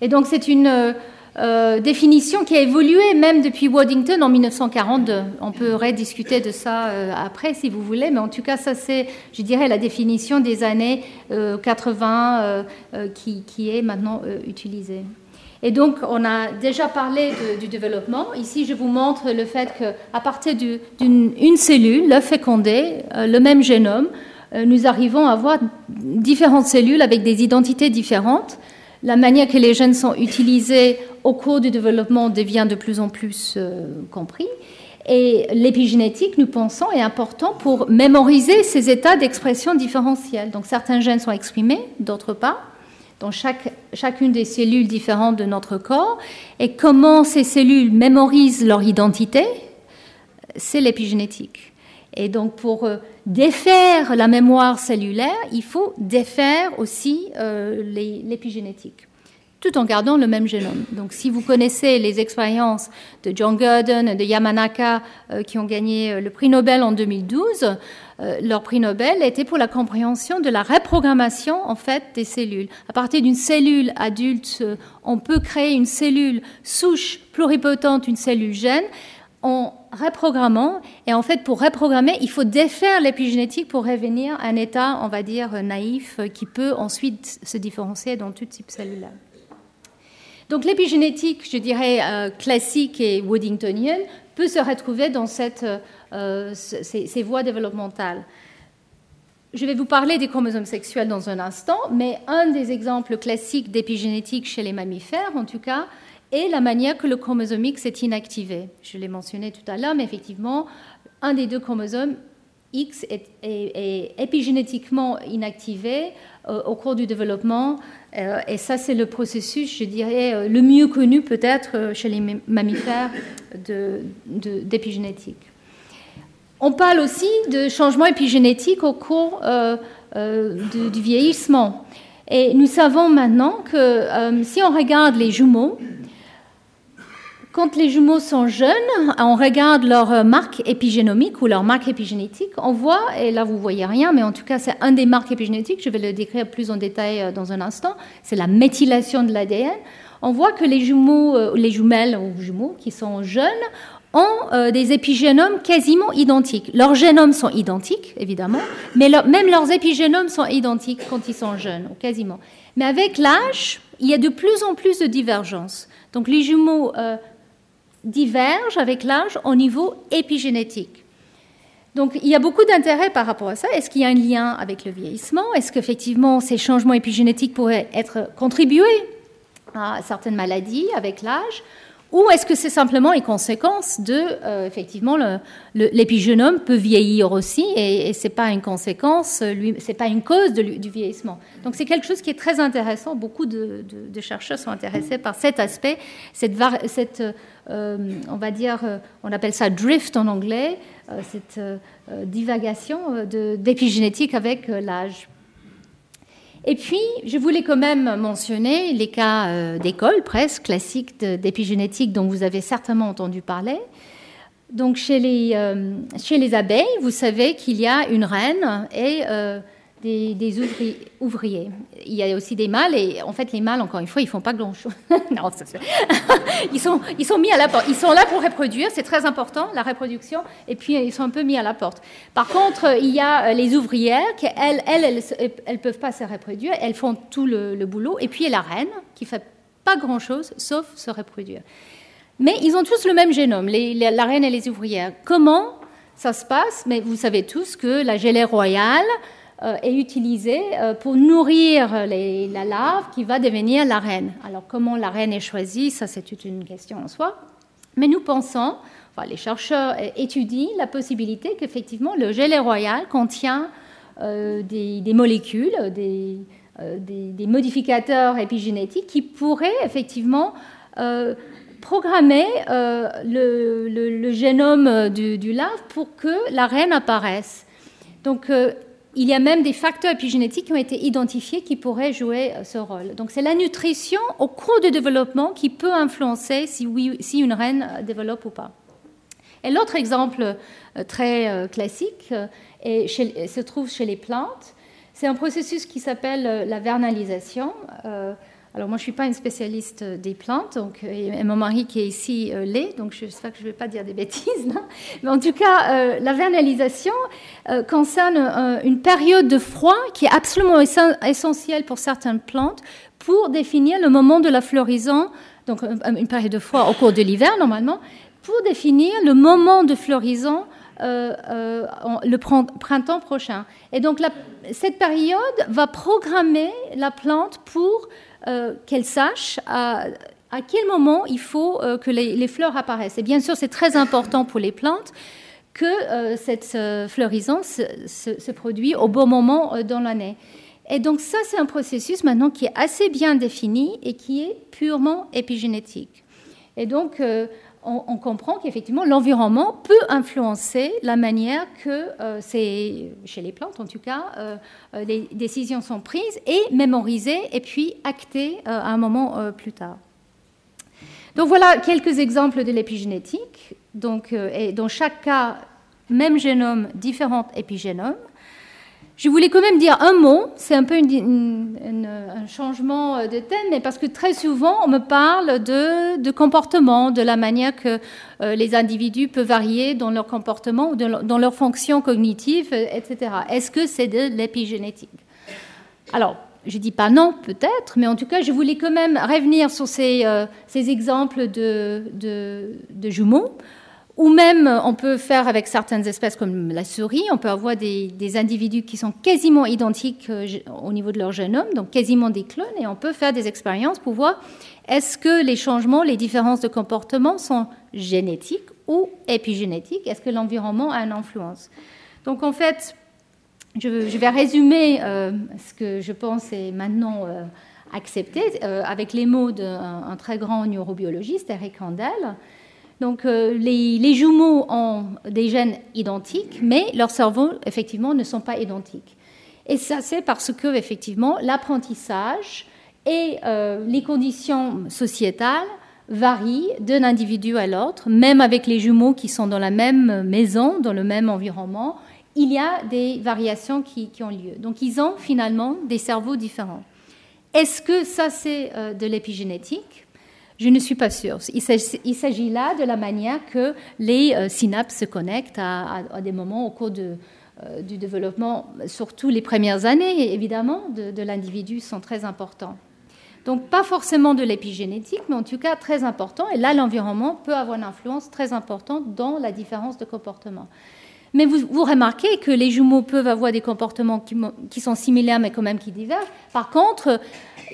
Et donc c'est une euh, définition qui a évolué même depuis Waddington en 1942. On peut rediscuter de ça euh, après si vous voulez, mais en tout cas ça c'est, je dirais, la définition des années 80 euh, qui, est maintenant utilisée. Et donc, on a déjà parlé du développement. Ici, je vous montre le fait qu'à partir d'une cellule, l'œuf fécondé, le même génome, euh, nous arrivons à avoir différentes cellules avec des identités différentes. La manière que les gènes sont utilisés au cours du développement devient de plus en plus euh, compris. Et l'épigénétique, nous pensons, est important pour mémoriser ces états d'expression différentielle. Donc certains gènes sont exprimés, d'autres pas, dans chaque, chacune des cellules différentes de notre corps. Et comment ces cellules mémorisent leur identité, c'est l'épigénétique. Et donc pour euh, défaire la mémoire cellulaire, il faut défaire aussi euh, l'épigénétique, tout en gardant le même génome. Donc si vous connaissez les expériences de John Gurdon et de Yamanaka euh, qui ont gagné le prix Nobel en 2012, leur prix Nobel était pour la compréhension de la reprogrammation en fait des cellules. À partir d'une cellule adulte, on peut créer une cellule souche pluripotente, une cellule gène en reprogrammant. Et en fait, pour reprogrammer, il faut défaire l'épigénétique pour revenir à un état, on va dire, naïf, qui peut ensuite se différencier dans tout type cellulaire. Donc l'épigénétique, je dirais, euh, classique et woodingtonienne, peut se retrouver dans euh, ces, voies développementales. Je vais vous parler des chromosomes sexuels dans un instant, mais un des exemples classiques d'épigénétique chez les mammifères, en tout cas, et la manière que le chromosome X est inactivé. Je l'ai mentionné tout à l'heure, mais effectivement, un des deux chromosomes X est, épigénétiquement inactivé euh, au cours du développement, euh, et ça c'est le processus, je dirais, euh, le mieux connu peut-être chez les mammifères d'épigénétique. On parle aussi de changements épigénétiques au cours du vieillissement. Et nous savons maintenant que si on regarde les jumeaux, quand les jumeaux sont jeunes, on regarde leur marque épigénomique ou leur marque épigénétique, on voit, et là vous voyez rien, mais en tout cas c'est un des marques épigénétiques, je vais le décrire plus en détail euh, dans un instant, c'est la méthylation de l'ADN. On voit que les jumeaux, euh, les jumelles ou jumeaux qui sont jeunes ont euh, des épigénomes quasiment identiques. Leurs génomes sont identiques, évidemment, mais même leurs épigénomes sont identiques quand ils sont jeunes, quasiment. Mais avec l'âge, il y a de plus en plus de divergences. Donc les jumeaux divergent avec l'âge au niveau épigénétique. Donc il y a beaucoup d'intérêt par rapport à ça. Est-ce qu'il y a un lien avec le vieillissement? Est-ce qu'effectivement ces changements épigénétiques pourraient être contribués à certaines maladies avec l'âge? Ou est-ce que c'est simplement une conséquence de, euh, effectivement, l'épigénome peut vieillir aussi et, ce n'est pas une conséquence, lui, c'est pas une cause du vieillissement. Donc c'est quelque chose qui est très intéressant. Beaucoup de, chercheurs sont intéressés par cet aspect, cette, euh, on va dire, euh, on appelle ça drift en anglais, cette divagation d'épigénétique avec l'âge. Et puis, je voulais quand même mentionner les cas euh, d'école, presque classiques d'épigénétique dont vous avez certainement entendu parler. Donc, chez les, euh, chez les abeilles, vous savez qu'il y a une reine et euh, des, ouvriers, Il y a aussi des mâles, et en fait, les mâles, encore une fois, ils font pas grand-chose. non, ils, sont, ils sont mis à la porte. Ils sont là pour reproduire, c'est très important, la reproduction, et puis ils sont un peu mis à la porte. Par contre, il y a euh, les ouvrières qui, elles, elles, elles, peuvent pas se reproduire, elles font tout le, boulot, et puis il y a la reine qui fait pas grand-chose, sauf se reproduire. Mais ils ont tous le même génome, la reine et les ouvrières. Comment ça se passe? Mais vous savez tous que la gelée royale, est utilisée euh, pour nourrir la larve qui va devenir la reine. Alors comment la reine est choisie, ça c'est une question en soi. Mais nous pensons, les chercheurs étudient la possibilité qu'effectivement le gelé royal contient euh, des, molécules, des, des, modificateurs épigénétiques qui pourraient effectivement programmer le, le, génome du, du, larve pour que la reine apparaisse. Donc, il y a même des facteurs épigénétiques qui ont été identifiés qui pourraient jouer euh, ce rôle. Donc c'est la nutrition au cours du développement qui peut influencer si, oui, si une reine euh, développe ou pas. Et l'autre exemple euh, très classique se trouve chez les plantes. C'est un processus qui s'appelle la vernalisation. Alors moi, je ne suis pas une spécialiste des plantes, donc, et mon mari qui est ici euh, l'est, donc j'espère que je ne vais pas dire des bêtises. Mais en tout cas, euh, la vernalisation euh, concerne une période de froid qui est absolument essentielle pour certaines plantes pour définir le moment de la floraison, donc une période de froid au cours de l'hiver normalement, pour définir le moment de floraison le printemps prochain. Et donc cette période va programmer la plante pour euh, qu'elle sache à, quel moment il faut euh, que les, fleurs apparaissent. Et bien sûr, c'est très important pour les plantes que euh, cette floraison se, produit au bon moment dans l'année. Et donc ça, c'est un processus maintenant qui est assez bien défini et qui est purement épigénétique. Et donc, on, comprend qu'effectivement, l'environnement peut influencer la manière que, euh, chez les plantes en tout cas, euh, euh, les décisions sont prises et mémorisées et puis actées à un moment plus tard. Donc voilà quelques exemples de l'épigénétique. Dans chaque cas, même génome, différents épigénomes. Je voulais quand même dire un mot, c'est un peu un changement de thème, mais parce que très souvent on me parle de, comportement, de la manière que euh, les individus peuvent varier dans leur comportement ou dans leur fonction cognitive, etc. Est-ce que c'est de l'épigénétique? Alors, je dis pas non, peut-être, mais en tout cas, je voulais quand même revenir sur ces, euh, exemples de jumeaux ou même, on peut faire avec certaines espèces comme la souris, on peut avoir des, individus qui sont quasiment identiques euh, au niveau de leur génome, donc quasiment des clones, et on peut faire des expériences pour voir est-ce que les changements, les différences de comportement sont génétiques ou épigénétiques? Est-ce que l'environnement a une influence? Donc en fait, je, vais résumer euh, ce que je pense est maintenant euh, accepté avec les mots d'un très grand neurobiologiste, Eric Kandel donc euh, les, jumeaux ont des gènes identiques, mais leurs cerveaux, effectivement, ne sont pas identiques. Et ça, c'est parce que, effectivement, l'apprentissage et euh, les conditions sociétales varient d'un individu à l'autre, même avec les jumeaux qui sont dans la même maison, dans le même environnement, il y a des variations qui, ont lieu. Donc ils ont finalement des cerveaux différents. Est-ce que ça c'est euh, de l'épigénétique? Je ne suis pas sûre. Il s'agit là de la manière que les euh, synapses se connectent à, des moments au cours euh, du développement, surtout les premières années, évidemment, de, l'individu sont très importants. Donc pas forcément de l'épigénétique, mais en tout cas très important. Et là, l'environnement peut avoir une influence très importante dans la différence de comportement. Mais vous, remarquez que les jumeaux peuvent avoir des comportements qui, sont similaires, mais quand même qui divergent. Par contre,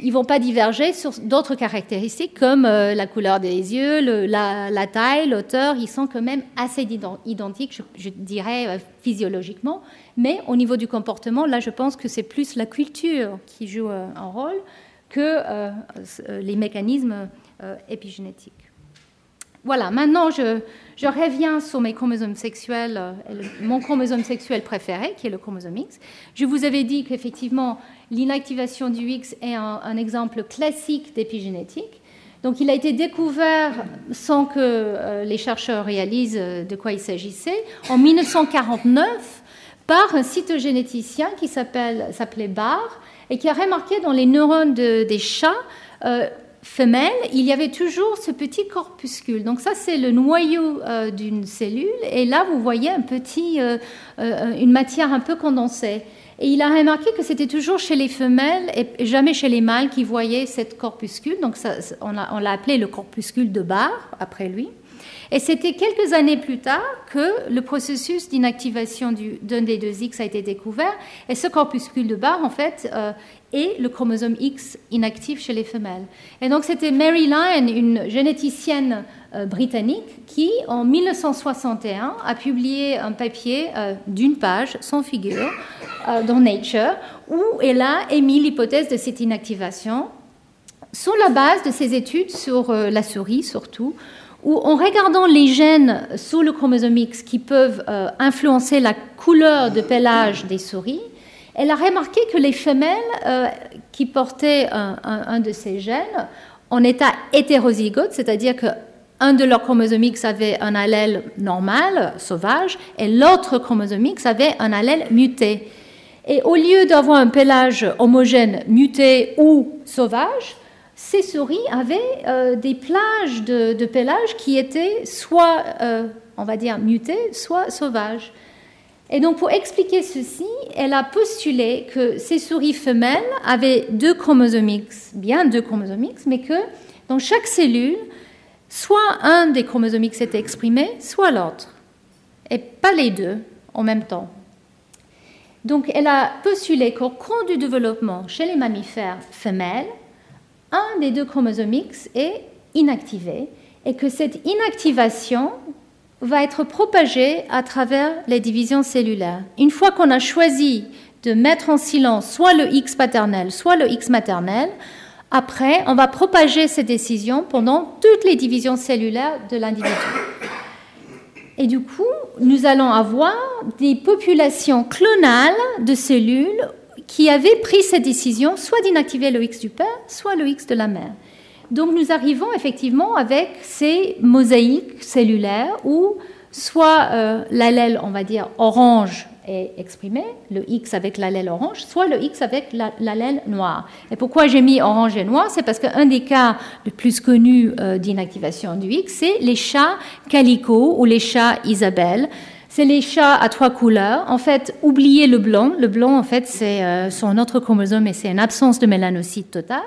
ils vont pas diverger sur d'autres caractéristiques comme euh, la couleur des yeux, la, taille, l'auteur. Ils sont quand même assez identiques, je, dirais, euh, physiologiquement. Mais au niveau du comportement, là, je pense que c'est plus la culture qui joue euh, un rôle que les mécanismes épigénétiques. Voilà, maintenant je, reviens sur mes chromosomes sexuels, euh, mon chromosome sexuel préféré, qui est le chromosome X. Je vous avais dit qu'effectivement, l'inactivation du X est un, exemple classique d'épigénétique. Donc il a été découvert sans que euh, les chercheurs réalisent euh, de quoi il s'agissait en 1949 par un cytogénéticien qui s'appelait Barr et qui a remarqué dans les neurones des chats femelles, il y avait toujours ce petit corpuscule. Donc ça, c'est le noyau euh, d'une cellule. Et là, vous voyez un petit, euh, une matière un peu condensée. Et il a remarqué que c'était toujours chez les femelles et jamais chez les mâles qui voyaient cette corpuscule. Donc on l'a appelé le corpuscule de Barr après lui. Et c'était quelques années plus tard que le processus d'inactivation d'un des deux X a été découvert. Et ce corpuscule de Barr, en fait, euh, est le chromosome X inactif chez les femelles. Et donc c'était Mary Lyon, une généticienne euh, britannique, qui en 1961 a publié un papier euh, d'une page, sans figure, dans Nature, où elle a émis l'hypothèse de cette inactivation sur la base de ses études sur la souris surtout, où en regardant les gènes sous le chromosome X qui peuvent euh, influencer la couleur de pelage des souris, elle a remarqué que les femelles euh, qui portaient un, de ces gènes en état hétérozygote, c'est-à-dire qu'un de leurs chromosomes X avait un allèle normal, sauvage, et l'autre chromosome X avait un allèle muté. Et au lieu d'avoir un pelage homogène muté ou sauvage, ces souris avaient euh, des plages de, de, pelage qui étaient soit, euh, on va dire, mutées, soit sauvages. Et donc, pour expliquer ceci, elle a postulé que ces souris femelles avaient deux chromosomes X, bien deux chromosomes X, mais que dans chaque cellule, soit un des chromosomes X était exprimé, soit l'autre, et pas les deux en même temps. Donc, elle a postulé qu'au cours du développement chez les mammifères femelles, un des deux chromosomes X est inactivé et que cette inactivation va être propagée à travers les divisions cellulaires. Une fois qu'on a choisi de mettre en silence soit le X paternel, soit le X maternel, après, on va propager ces décisions pendant toutes les divisions cellulaires de l'individu. Et du coup, nous allons avoir des populations clonales de cellules qui avait pris cette décision soit d'inactiver le X du père, soit le X de la mère. Donc nous arrivons effectivement avec ces mosaïques cellulaires où soit euh, l'allèle, on va dire, orange est exprimé, le X avec l'allèle orange, soit le X avec l'allèle noir. Et pourquoi j'ai mis orange et noir? C'est parce qu'un des cas le plus connus euh, d'inactivation du X, c'est les chats calico ou les chats Isabelle. C'est les chats à trois couleurs. En fait, oubliez le blanc. Le blanc, en fait, c'est euh, son autre chromosome et c'est une absence de mélanocyte totale.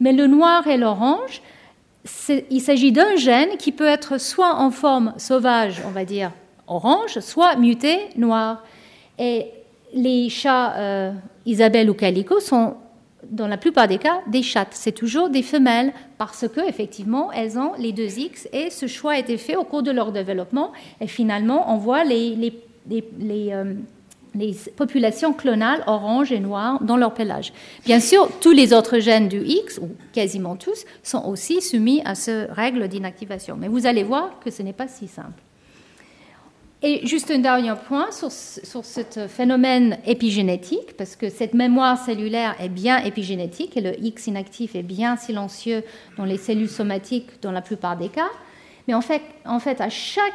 Mais le noir et l'orange, il s'agit d'un gène qui peut être soit en forme sauvage, on va dire orange, soit muté noir. Et les chats euh, Isabelle ou Calico sont dans la plupart des cas, des chattes. C'est toujours des femelles parce que effectivement, elles ont les deux X et ce choix a été fait au cours de leur développement. Et finalement, on voit les, les, euh, populations clonales orange et noires dans leur pelage. Bien sûr, tous les autres gènes du X, ou quasiment tous, sont aussi soumis à ce règle d'inactivation. Mais vous allez voir que ce n'est pas si simple. Et juste un dernier point sur, sur ce phénomène épigénétique, parce que cette mémoire cellulaire est bien épigénétique et le X inactif est bien silencieux dans les cellules somatiques dans la plupart des cas. Mais en fait, en fait à chaque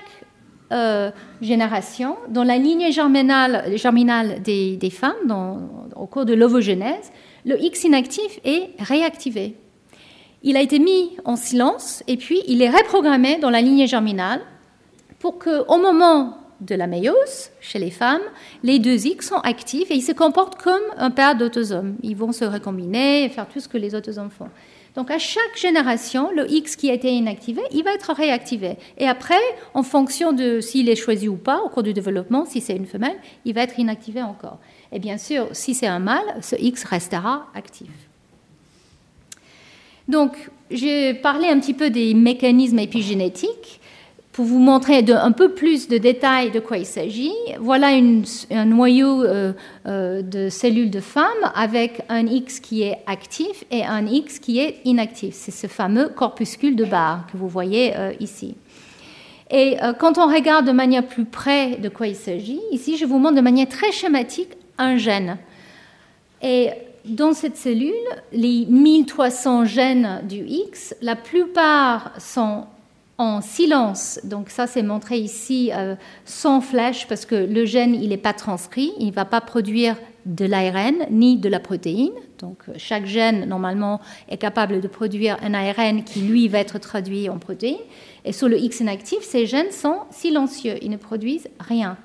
euh, génération, dans la lignée germinale, germinale des, des femmes, au cours de l'ovogenèse, le X inactif est réactivé. Il a été mis en silence et puis il est reprogrammé dans la lignée germinale pour qu'au moment de la méiose, chez les femmes, les deux X sont actifs et ils se comportent comme un père d'autosomes. Ils vont se recombiner et faire tout ce que les autosomes font. Donc à chaque génération, le X qui a été inactivé, il va être réactivé. Et après, en fonction de s'il est choisi ou pas au cours du développement, si c'est une femelle, il va être inactivé encore. Et bien sûr, si c'est un mâle, ce X restera actif. Donc, j'ai parlé un petit peu des mécanismes épigénétiques. Pour vous montrer un peu plus de détails de quoi il s'agit, voilà un noyau euh, euh, de cellules de femmes avec un X qui est actif et un X qui est inactif. C'est ce fameux corpuscule de Barr que vous voyez euh, ici. Et quand on regarde de manière plus près de quoi il s'agit, ici je vous montre de manière très schématique un gène. Et dans cette cellule, les 1300 gènes du X, la plupart sont en silence. Donc ça, c'est montré ici euh, sans flèche parce que le gène, il n'est pas transcrit, il ne va pas produire de l'ARN ni de la protéine. Donc chaque gène, normalement, est capable de produire un ARN qui, lui, va être traduit en protéine. Et sur le X inactif, ces gènes sont silencieux, ils ne produisent rien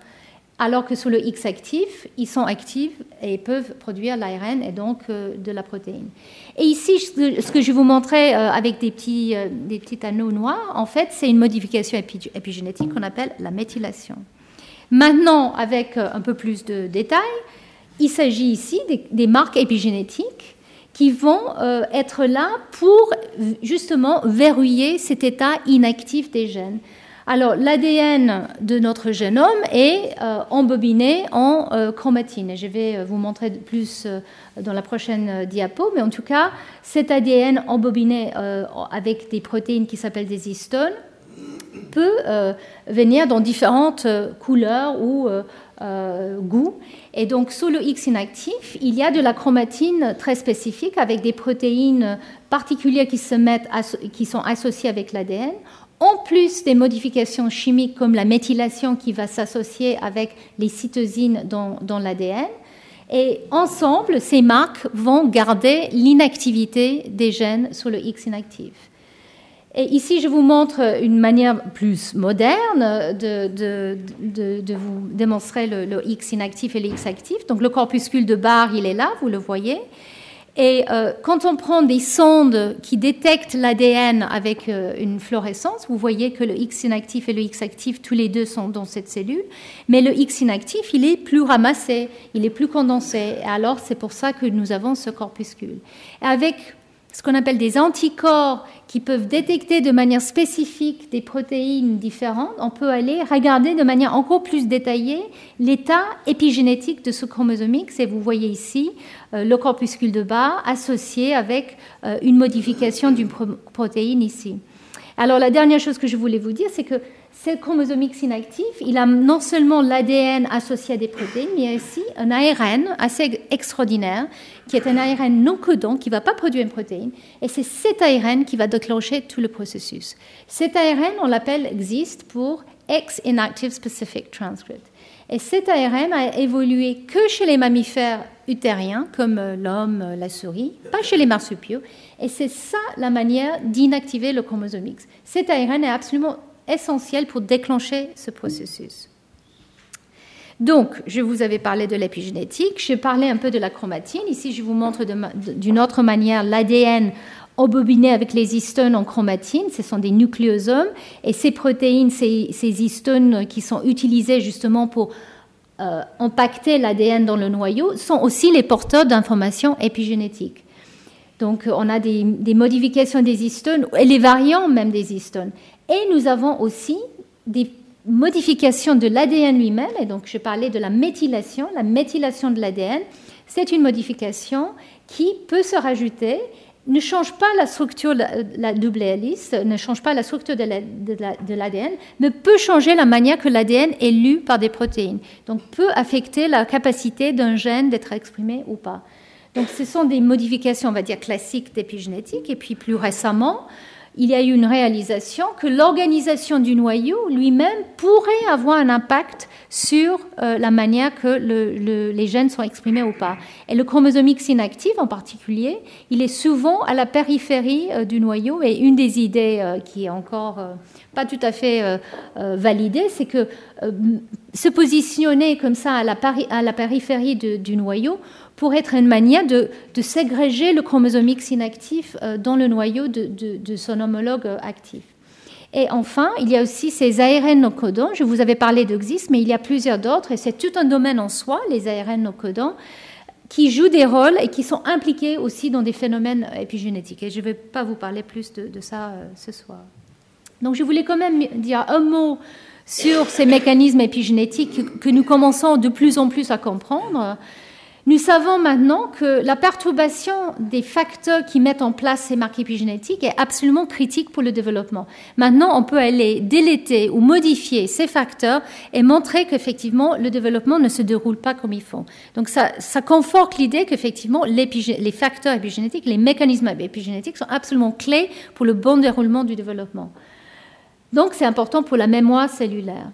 alors que sur le X actif, ils sont actifs et peuvent produire l'ARN et donc euh, de la protéine. Et ici, ce que je vous montrais euh, avec des petits, euh, des petits anneaux noirs, en fait, c'est une modification épigénétique qu'on appelle la méthylation. Maintenant, avec un peu plus de détails, il s'agit ici des, des, marques épigénétiques qui vont être là pour justement verrouiller cet état inactif des gènes. Alors, l'ADN de notre génome est euh, embobiné en euh, chromatine. Je vais euh, vous montrer plus dans la prochaine diapo. Mais en tout cas, cet ADN embobiné avec des protéines qui s'appellent des histones peut venir dans différentes couleurs ou goûts. Et donc, sous le X inactif, il y a de la chromatine très spécifique avec des protéines particulières qui, se mettent qui sont associées avec l'ADN en plus des modifications chimiques comme la méthylation qui va s'associer avec les cytosines dans, l'ADN. Et ensemble, ces marques vont garder l'inactivité des gènes sur le X inactif. Et ici, je vous montre une manière plus moderne de, vous démontrer le, X inactif et le X actif. Donc le corpuscule de Barr, il est là, vous le voyez. Et euh, quand on prend des sondes qui détectent l'ADN avec euh, une fluorescence, vous voyez que le X inactif et le X actif, tous les deux sont dans cette cellule, mais le X inactif, il est plus ramassé, il est plus condensé. Et alors, c'est pour ça que nous avons ce corpuscule. Avec ce qu'on appelle des anticorps qui peuvent détecter de manière spécifique des protéines différentes, on peut aller regarder de manière encore plus détaillée l'état épigénétique de ce chromosome X. Et vous voyez ici euh, le corpuscule de bas associé avec euh, une modification d'une protéine ici. Alors la dernière chose que je voulais vous dire, c'est que ce chromosome X inactif, il a non seulement l'ADN associé à des protéines, mais aussi un ARN assez extraordinaire, qui est un ARN non codant, qui ne va pas produire une protéine. Et c'est cet ARN qui va déclencher tout le processus. Cet ARN, on l'appelle existe pour X Inactive Specific Transcript. Et cet ARN a évolué que chez les mammifères utériens, comme l'homme, la souris, pas chez les marsupiaux. Et c'est ça la manière d'inactiver le chromosome X. Cet ARN est absolument essentiel pour déclencher ce processus. Donc, je vous avais parlé de l'épigénétique, j'ai parlé un peu de la chromatine. Ici, je vous montre d'une autre manière l'ADN embobiné avec les histones en chromatine. Ce sont des nucléosomes. Et ces protéines, ces, histones qui sont utilisées justement pour euh, impacter l'ADN dans le noyau, sont aussi les porteurs d'informations épigénétiques. Donc, on a des, modifications des histones, et les variants même des histones. Et nous avons aussi des modifications de l'ADN lui-même, et donc je parlais de la méthylation. La méthylation de l'ADN, c'est une modification qui peut se rajouter, ne change pas la structure de la double hélice, ne change pas la structure de l'ADN, mais peut changer la manière que l'ADN est lu par des protéines. Donc peut affecter la capacité d'un gène d'être exprimé ou pas. Donc ce sont des modifications, on va dire, classiques d'épigénétique. Et puis plus récemment, il y a eu une réalisation que l'organisation du noyau lui-même pourrait avoir un impact sur euh, la manière que les gènes sont exprimés ou pas. Et le chromosome X inactif en particulier, il est souvent à la périphérie euh, du noyau. Et une des idées euh, qui est encore pas tout à fait validée, c'est que se positionner comme ça à la périphérie du noyau pour être une manière de, ségréger le chromosome X inactif euh, dans le noyau de, son homologue actif. Et enfin, il y a aussi ces ARN non codants. Je vous avais parlé d'Oxys, mais il y a plusieurs d'autres, et c'est tout un domaine en soi, les ARN non codants, qui jouent des rôles et qui sont impliqués aussi dans des phénomènes épigénétiques. Et je ne vais pas vous parler plus de, ça euh, ce soir. Donc je voulais quand même dire un mot sur ces mécanismes épigénétiques que nous commençons de plus en plus à comprendre. Nous savons maintenant que la perturbation des facteurs qui mettent en place ces marques épigénétiques est absolument critique pour le développement. Maintenant, on peut aller déléter ou modifier ces facteurs et montrer qu'effectivement, le développement ne se déroule pas comme il faut. Donc, ça, ça conforte l'idée qu'effectivement, les facteurs épigénétiques, les mécanismes épigénétiques sont absolument clés pour le bon déroulement du développement. Donc c'est important pour la mémoire cellulaire.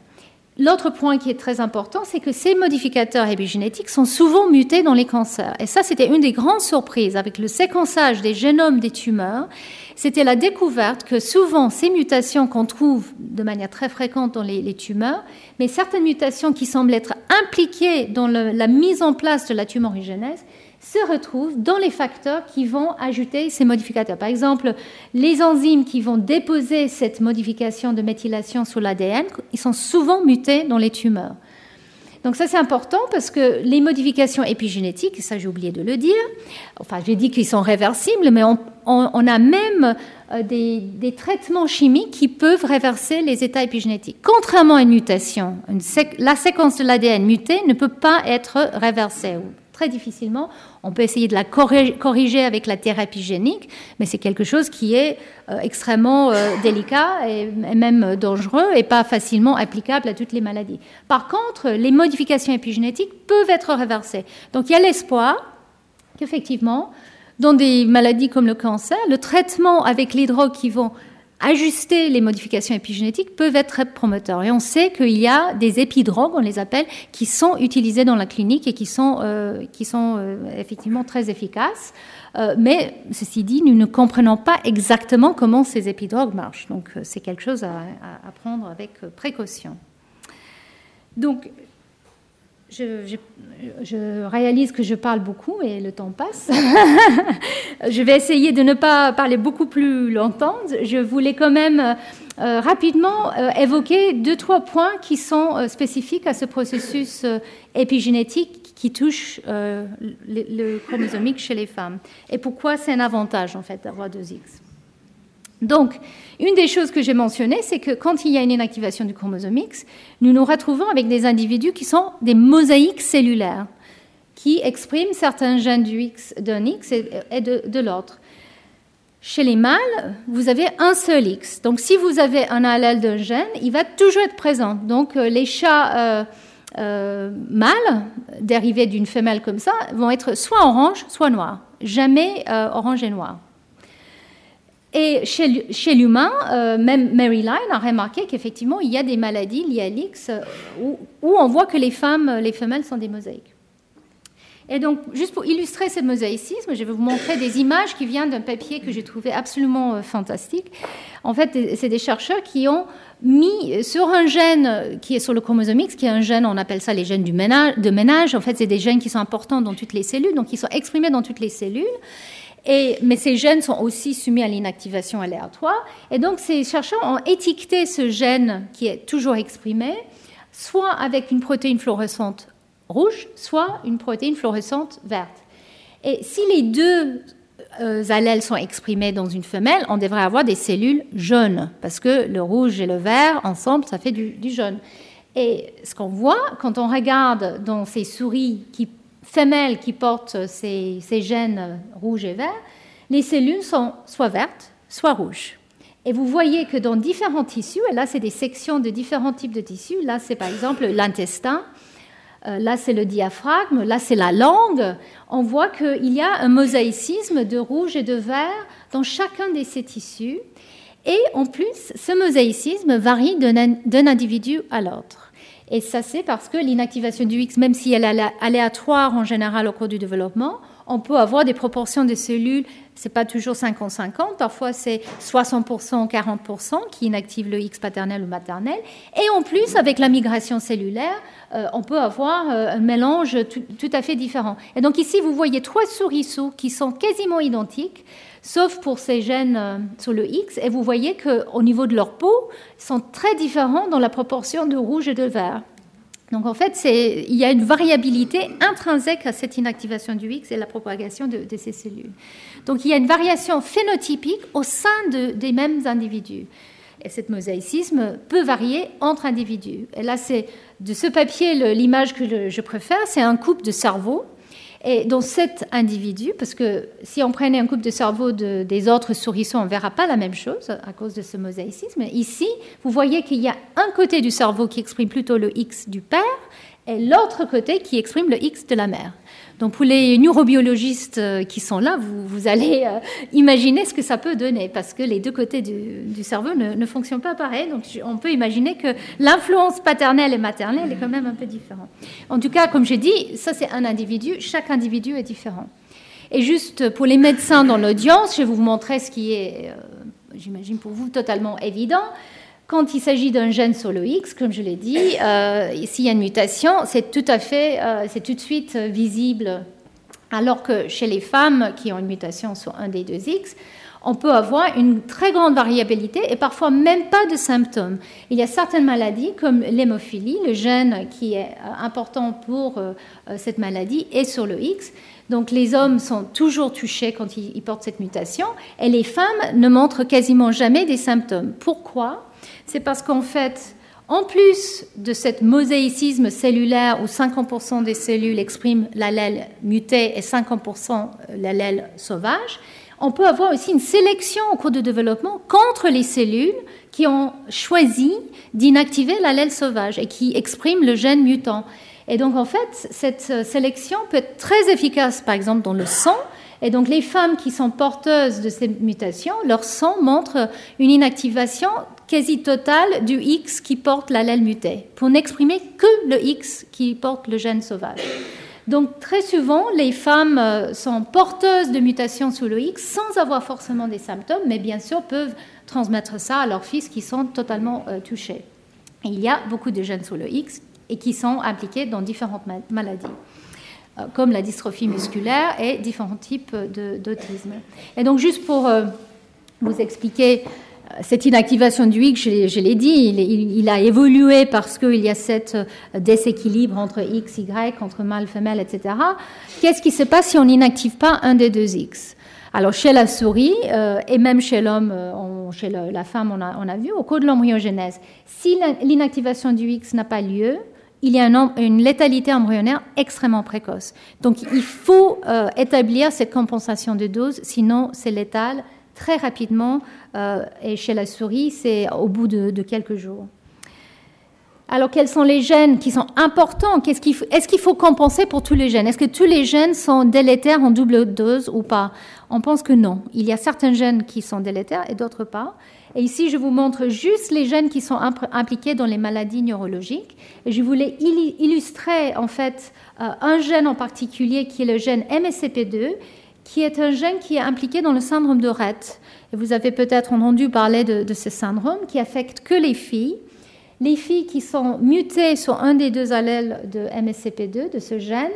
L'autre point qui est très important, c'est que ces modificateurs épigénétiques sont souvent mutés dans les cancers. Et ça, c'était une des grandes surprises avec le séquençage des génomes des tumeurs. C'était la découverte que souvent ces mutations qu'on trouve de manière très fréquente dans les, tumeurs, mais certaines mutations qui semblent être impliquées dans la mise en place de la tumorigénèse, se retrouvent dans les facteurs qui vont ajouter ces modificateurs. Par exemple, les enzymes qui vont déposer cette modification de méthylation sur l'ADN, ils sont souvent mutés dans les tumeurs. Donc ça c'est important parce que les modifications épigénétiques, ça j'ai oublié de le dire, enfin j'ai dit qu'ils sont réversibles, mais on, a même euh, des, traitements chimiques qui peuvent réverser les états épigénétiques. Contrairement à une mutation, la séquence de l'ADN mutée ne peut pas être réversée très difficilement. On peut essayer de la corriger avec la thérapie génique, mais c'est quelque chose qui est euh, extrêmement euh, délicat et, même dangereux et pas facilement applicable à toutes les maladies. Par contre, les modifications épigénétiques peuvent être réversées. Donc il y a l'espoir qu'effectivement, dans des maladies comme le cancer, le traitement avec les drogues qui vont ajuster les modifications épigénétiques peuvent être très promoteurs. Et on sait qu'il y a des épidrogues, on les appelle, qui sont utilisés dans la clinique et qui sont, euh, qui sont euh, effectivement très efficaces. Euh, mais ceci dit, nous ne comprenons pas exactement comment ces épidrogues marchent. Donc c'est quelque chose à, prendre avec précaution. Donc je, réalise que je parle beaucoup et le temps passe. je vais essayer de ne pas parler beaucoup plus longtemps. Je voulais quand même euh, rapidement euh, évoquer deux, trois points qui sont euh, spécifiques à ce processus épigénétique qui touche le, le, chromosomique chez les femmes. Et pourquoi c'est un avantage en fait d'avoir deux X? Donc, une des choses que j'ai mentionnées, c'est que quand il y a une inactivation du chromosome X, nous nous retrouvons avec des individus qui sont des mosaïques cellulaires, qui expriment certains gènes du X, d'un X et de, l'autre. Chez les mâles, vous avez un seul X. Donc, si vous avez un allèle d'un gène, il va toujours être présent. Donc, euh, les chats euh, euh, mâles, dérivés d'une femelle comme ça, vont être soit orange, soit noir. Jamais orange et noir. Et chez, l'humain, euh, même Mary Line a remarqué qu'effectivement, il y a des maladies liées à l'X euh, où, on voit que les femmes, les femelles sont des mosaïques. Et donc, juste pour illustrer ce mosaïcisme, je vais vous montrer des images qui viennent d'un papier que j'ai trouvé absolument euh, fantastique. En fait, c'est des chercheurs qui ont mis sur un gène qui est sur le chromosome X, qui est un gène, on appelle ça les gènes du ménage, de ménage. En fait, c'est des gènes qui sont importants dans toutes les cellules, donc ils sont exprimés dans toutes les cellules mais ces gènes sont aussi soumis à l'inactivation aléatoire. Et donc, ces chercheurs ont étiqueté ce gène qui est toujours exprimé, soit avec une protéine fluorescente rouge, soit une protéine fluorescente verte. Et si les deux euh, allèles sont exprimés dans une femelle, on devrait avoir des cellules jaunes, parce que le rouge et le vert, ensemble, ça fait du, du jaune. Et ce qu'on voit quand on regarde dans ces souris qui femelles qui portent ces, gènes rouges et verts, les cellules sont soit vertes, soit rouges. Et vous voyez que dans différents tissus, et là c'est des sections de différents types de tissus, là c'est par exemple l'intestin, euh, là c'est le diaphragme, là c'est la langue, on voit qu'il y a un mosaïcisme de rouge et de vert dans chacun de ces tissus. Et en plus, ce mosaïcisme varie d'un individu à l'autre. Et ça, c'est parce que l'inactivation du X, même si elle est aléatoire en général au cours du développement, on peut avoir des proportions de cellules, c'est pas toujours 50-50, parfois c'est 60%, 40% qui inactivent le X paternel ou maternel. Et en plus, avec la migration cellulaire, euh, on peut avoir euh, un mélange tout, à fait différent. Et donc ici, vous voyez trois souriceaux qui sont quasiment identiques sauf pour ces gènes euh, sur le X. Et vous voyez qu'au niveau de leur peau, ils sont très différents dans la proportion de rouge et de vert. Donc en fait, il y a une variabilité intrinsèque à cette inactivation du X et la propagation de, ces cellules. Donc il y a une variation phénotypique au sein des mêmes individus. Et ce mosaïcisme peut varier entre individus. Et là, c'est de ce papier, l'image que je préfère, c'est un couple de cerveau et dans cet individu, parce que si on prenait un couple de cerveau des autres sourissons, on ne verra pas la même chose à cause de ce mosaïcisme. Ici, vous voyez qu'il y a un côté du cerveau qui exprime plutôt le X du père et l'autre côté qui exprime le X de la mère. Donc pour les neurobiologistes euh, qui sont là, vous, allez euh, imaginer ce que ça peut donner, parce que les deux côtés du, cerveau ne, fonctionnent pas pareil. Donc on peut imaginer que l'influence paternelle et maternelle est quand même un peu différente. En tout cas, comme j'ai dit, ça c'est un individu, chaque individu est différent. Et juste pour les médecins dans l'audience, je vais vous montrer ce qui est, j'imagine pour vous, totalement évident. Quand il s'agit d'un gène sur le X, comme je l'ai dit, euh, s'il y a une mutation, c'est tout à fait, euh, c'est tout de suite visible. Alors que chez les femmes qui ont une mutation sur un des deux X, on peut avoir une très grande variabilité et parfois même pas de symptômes. Il y a certaines maladies comme l'hémophilie, le gène qui est euh, important pour cette maladie est sur le X. Donc les hommes sont toujours touchés quand ils portent cette mutation et les femmes ne montrent quasiment jamais des symptômes. Pourquoi? C'est parce qu'en fait, en plus de cet mosaïcisme cellulaire où 50% des cellules expriment l'allèle muté et 50% l'allèle sauvage, on peut avoir aussi une sélection au cours du développement contre les cellules qui ont choisi d'inactiver l'allèle sauvage et qui expriment le gène mutant. Et donc, en fait, cette sélection peut être très efficace, par exemple, dans le sang. Et donc, les femmes qui sont porteuses de ces mutations, leur sang montre une inactivation quasi totale du X qui porte l'allèle muté, pour n'exprimer que le X qui porte le gène sauvage. Donc très souvent, les femmes euh, sont porteuses de mutations sous le X sans avoir forcément des symptômes, mais bien sûr peuvent transmettre ça à leurs fils qui sont totalement euh, touchés. il y a beaucoup de gènes sous le X et qui sont impliqués dans différentes maladies, euh, comme la dystrophie musculaire et différents types d'autisme. Et donc juste pour vous expliquer cette inactivation du X, je, l'ai dit, il, a évolué parce qu'il y a cet euh, déséquilibre entre X, Y, entre mâle, femelle, etc. Qu'est-ce qui se passe si on n'inactive pas un des deux X? Alors, chez la souris, euh, et même chez l'homme, euh, chez la femme, on a, vu, au cours de l'embryogénèse, si l'inactivation du X n'a pas lieu, il y a une létalité embryonnaire extrêmement précoce. Donc, il faut établir cette compensation de dose, sinon c'est létal très rapidement euh, et chez la souris, c'est au bout de, quelques jours. Alors, quels sont les gènes qui sont importants? Est-ce qu'il faut compenser pour tous les gènes? Est-ce que tous les gènes sont délétères en double dose ou pas? On pense que non. Il y a certains gènes qui sont délétères et d'autres pas. Et ici, je vous montre juste les gènes qui sont impliqués dans les maladies neurologiques. Et je voulais illustrer en fait euh, un gène en particulier qui est le gène MSCP2 qui est un gène qui est impliqué dans le syndrome de Rett. Et vous avez peut-être entendu parler de, ce syndrome qui affecte que les filles. Les filles qui sont mutées sur un des deux allèles de MSCP2, de ce gène,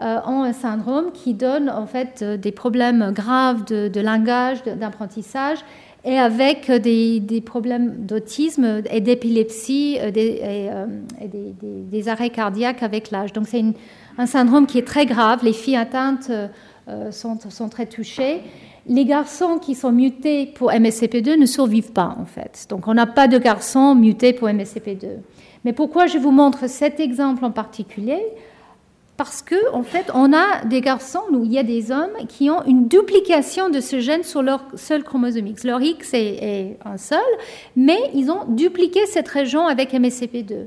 euh, ont un syndrome qui donne en fait euh, des problèmes graves de, langage, d'apprentissage, et avec des, problèmes d'autisme et d'épilepsie euh, et, des, arrêts cardiaques avec l'âge. Donc c'est un syndrome qui est très grave. Les filles atteintes euh, sont, très touchés. Les garçons qui sont mutés pour MSCP2 ne survivent pas, en fait. Donc, on n'a pas de garçons mutés pour MSCP2. Mais pourquoi je vous montre cet exemple en particulier? Parce que, en fait, on a des garçons, il y a des hommes qui ont une duplication de ce gène sur leur seul chromosome X. Leur X est, un seul, mais ils ont dupliqué cette région avec MSCP2.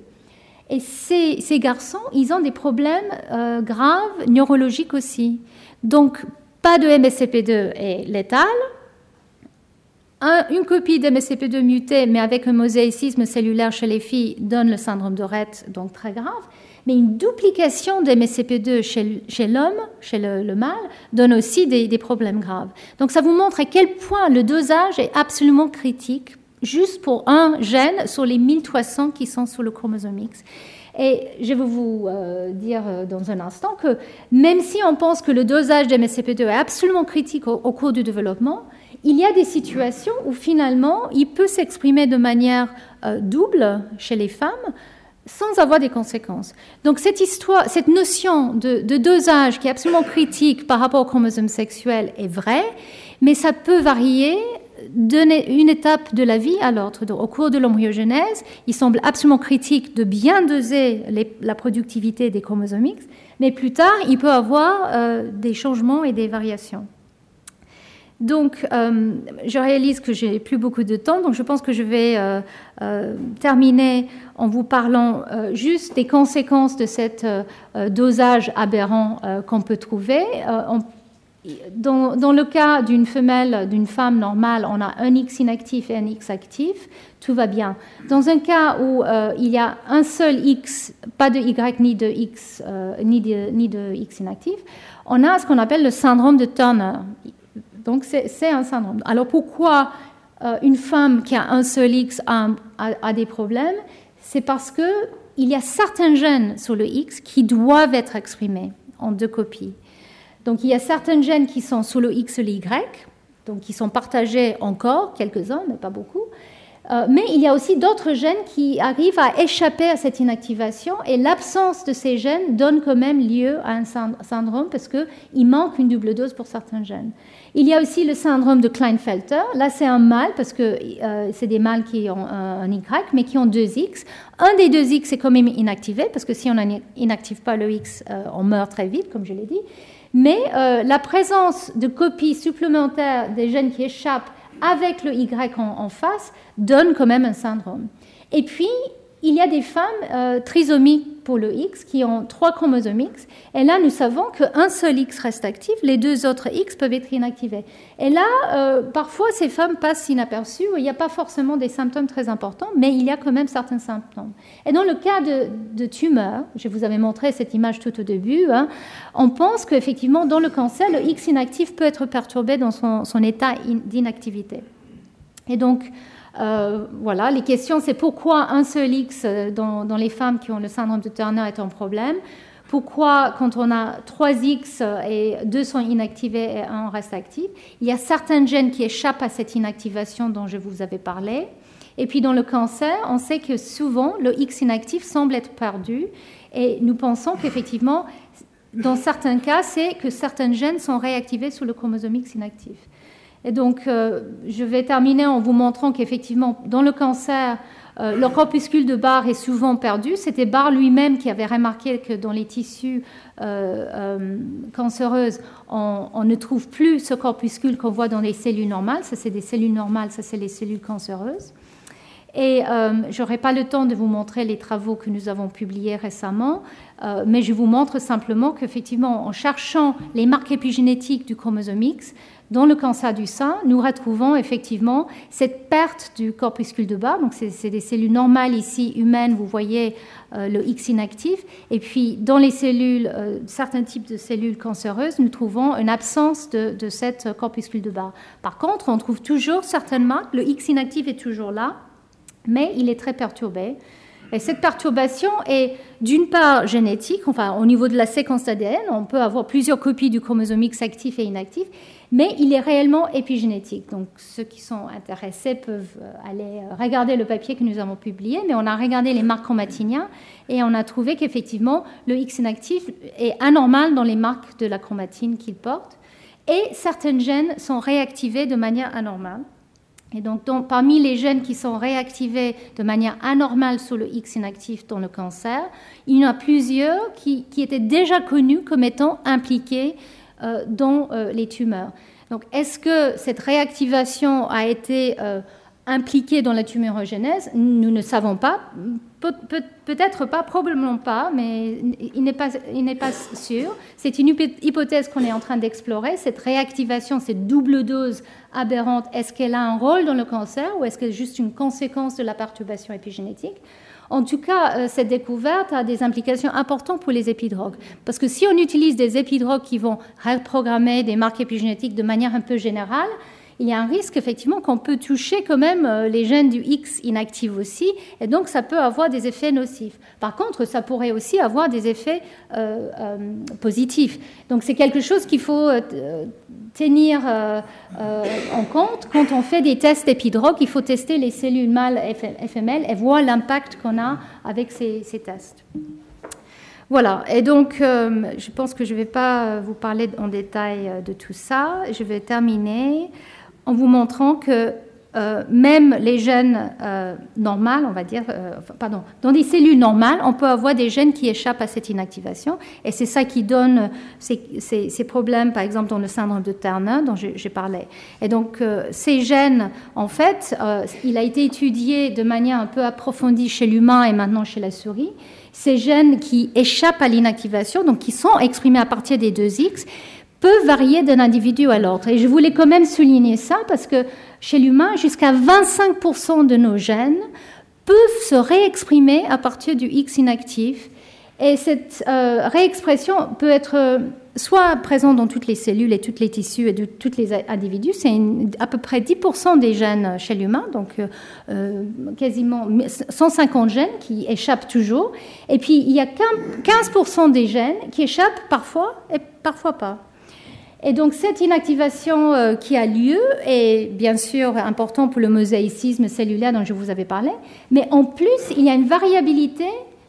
Et ces, garçons, ils ont des problèmes euh, graves neurologiques aussi. Donc, pas de MSCP2 est létal. une copie de MSCP2 mutée, mais avec un mosaïcisme cellulaire chez les filles, donne le syndrome de Rett, donc très grave. Mais une duplication de MSCP2 chez, l'homme, chez le, mâle, donne aussi des, des, problèmes graves. Donc ça vous montre à quel point le dosage est absolument critique, juste pour un gène sur les 1300 qui sont sur le chromosome X. Et je vais vous euh, dire euh, dans un instant que même si on pense que le dosage d'MSCP2 est absolument critique au, cours du développement, il y a des situations où finalement il peut s'exprimer de manière euh, double chez les femmes sans avoir des conséquences. Donc cette histoire, cette notion de, de, dosage qui est absolument critique par rapport au chromosome sexuel est vraie, mais ça peut varier d'une étape de la vie à l'autre. Au cours de l'embryogenèse, il semble absolument critique de bien doser la productivité des chromosomes X, mais plus tard, il peut avoir euh, des changements et des variations. Donc, euh, je réalise que j'ai plus beaucoup de temps, donc je pense que je vais euh, terminer en vous parlant juste des conséquences de cet dosage aberrant qu'on peut trouver. Dans, le cas d'une femelle, d'une femme normale, on a un X inactif et un X actif, tout va bien. Dans un cas où il y a un seul X, pas de Y ni de X, de, ni de X inactif, on a ce qu'on appelle le syndrome de Turner. Donc c'est un syndrome. Alors pourquoi euh, une femme qui a un seul X a, des problèmes? C'est parce qu'il y a certains gènes sur le X qui doivent être exprimés en deux copies. Donc il y a certains gènes qui sont sur le X et le Y, donc qui sont partagés encore, quelques-uns, mais pas beaucoup. Euh, mais il y a aussi d'autres gènes qui arrivent à échapper à cette inactivation et l'absence de ces gènes donne quand même lieu à un syndrome parce qu'il manque une double dose pour certains gènes. Il y a aussi le syndrome de Klinefelter. Là, c'est un mâle parce que euh, c'est des mâles qui ont un, Y, mais qui ont deux X. Un des deux X est quand même inactivé parce que si on n'inactive pas le X, euh, on meurt très vite, comme je l'ai dit. Mais la présence de copies supplémentaires des gènes qui échappent avec le Y en, face donne quand même un syndrome. Et puis, il y a des femmes euh, trisomiques pour le X qui ont trois chromosomes X. Et là, nous savons qu'un seul X reste actif, les deux autres X peuvent être inactivés. Et là, euh, parfois, ces femmes passent inaperçues. Il n'y a pas forcément des symptômes très importants, mais il y a quand même certains symptômes. Et dans le cas de, de tumeur, je vous avais montré cette image tout au début, hein, on pense qu'effectivement, dans le cancer, le X inactif peut être perturbé dans son état d'inactivité. Et donc, euh, voilà, les questions, c'est pourquoi un seul X euh, dans, les femmes qui ont le syndrome de Turner est un problème? Pourquoi, quand on a trois X et deux sont inactivés et un reste actif, il y a certains gènes qui échappent à cette inactivation dont je vous avais parlé. Et puis dans le cancer, on sait que souvent le X inactif semble être perdu et nous pensons qu'effectivement, dans certains cas, c'est que certains gènes sont réactivés sous le chromosome X inactif. Et donc, euh, je vais terminer en vous montrant qu'effectivement, dans le cancer, euh, le corpuscule de Barr est souvent perdu. C'était Barr lui-même qui avait remarqué que dans les tissus euh, cancéreuses, on, ne trouve plus ce corpuscule qu'on voit dans les cellules normales. Ça, c'est des cellules normales, ça, c'est les cellules cancéreuses. Et je n'aurai pas le temps de vous montrer les travaux que nous avons publiés récemment, mais je vous montre simplement qu'effectivement, en cherchant les marques épigénétiques du chromosome X, dans le cancer du sein, nous retrouvons effectivement cette perte du corpuscule de bas. Donc, c'est des cellules normales ici, humaines, vous voyez euh, le X inactif. Et puis, dans les cellules, euh, certains types de cellules cancéreuses, nous trouvons une absence de, de cette corpuscule de bas. Par contre, on trouve toujours certaines marques. Le X inactif est toujours là, mais il est très perturbé. Et cette perturbation est d'une part génétique, enfin au niveau de la séquence ADN, on peut avoir plusieurs copies du chromosome X actif et inactif, mais il est réellement épigénétique. Donc ceux qui sont intéressés peuvent euh, aller euh, regarder le papier que nous avons publié, mais on a regardé les marques chromatiniens et on a trouvé qu'effectivement le X inactif est anormal dans les marques de la chromatine qu'il porte et certains gènes sont réactivés de manière anormale. Et donc, parmi les gènes qui sont réactivés de manière anormale sur le X inactif dans le cancer, il y en a plusieurs qui étaient déjà connus comme étant impliqués dans euh, les tumeurs. Donc, est-ce que cette réactivation a été euh, impliquée dans la tumorigénèse Nous ne savons pas. Peut-être pas, probablement pas, mais il n'est pas, pas sûr. C'est une hypothèse qu'on est en train d'explorer. Cette réactivation, cette double dose aberrante, est-ce qu'elle a un rôle dans le cancer ou est-ce qu'elle est juste une conséquence de la perturbation épigénétique? En tout cas, euh, cette découverte a des implications importantes pour les épidrogues. Parce que si on utilise des épidrogues qui vont reprogrammer des marques épigénétiques de manière un peu générale, il y a un risque effectivement qu'on peut toucher quand même euh, les gènes du X inactifs aussi, et donc ça peut avoir des effets nocifs. Par contre, ça pourrait aussi avoir des effets euh, euh, positifs. Donc c'est quelque chose qu'il faut tenir en compte quand on fait des tests épidrogues. Il faut tester les cellules mâles FML et voir l'impact qu'on a avec ces tests. Voilà, et donc je pense que je ne vais pas vous parler en détail de tout ça. Je vais terminer en vous montrant que euh, même les gènes euh, normales, on va dire, euh, pardon, dans des cellules normales, on peut avoir des gènes qui échappent à cette inactivation. Et c'est ça qui donne euh, ces, ces, problèmes, par exemple, dans le syndrome de Turner dont j'ai parlé. Et donc, ces gènes, en fait, il a été étudié de manière un peu approfondie chez l'humain et maintenant chez la souris. Ces gènes qui échappent à l'inactivation, donc qui sont exprimés à partir des 2X, peut varier d'un individu à l'autre. Et je voulais quand même souligner ça parce que chez l'humain, jusqu'à 25% de nos gènes peuvent se réexprimer à partir du X inactif. Et cette euh, réexpression peut être euh, soit présente dans toutes les cellules et tous les tissus et de tous les individus. C'est à peu près 10% des gènes chez l'humain, donc euh, quasiment 150 gènes qui échappent toujours. Et puis il y a 15% des gènes qui échappent parfois et parfois pas. Et donc cette inactivation euh, qui a lieu est bien sûr importante pour le mosaïcisme cellulaire dont je vous avais parlé, mais en plus il y a une variabilité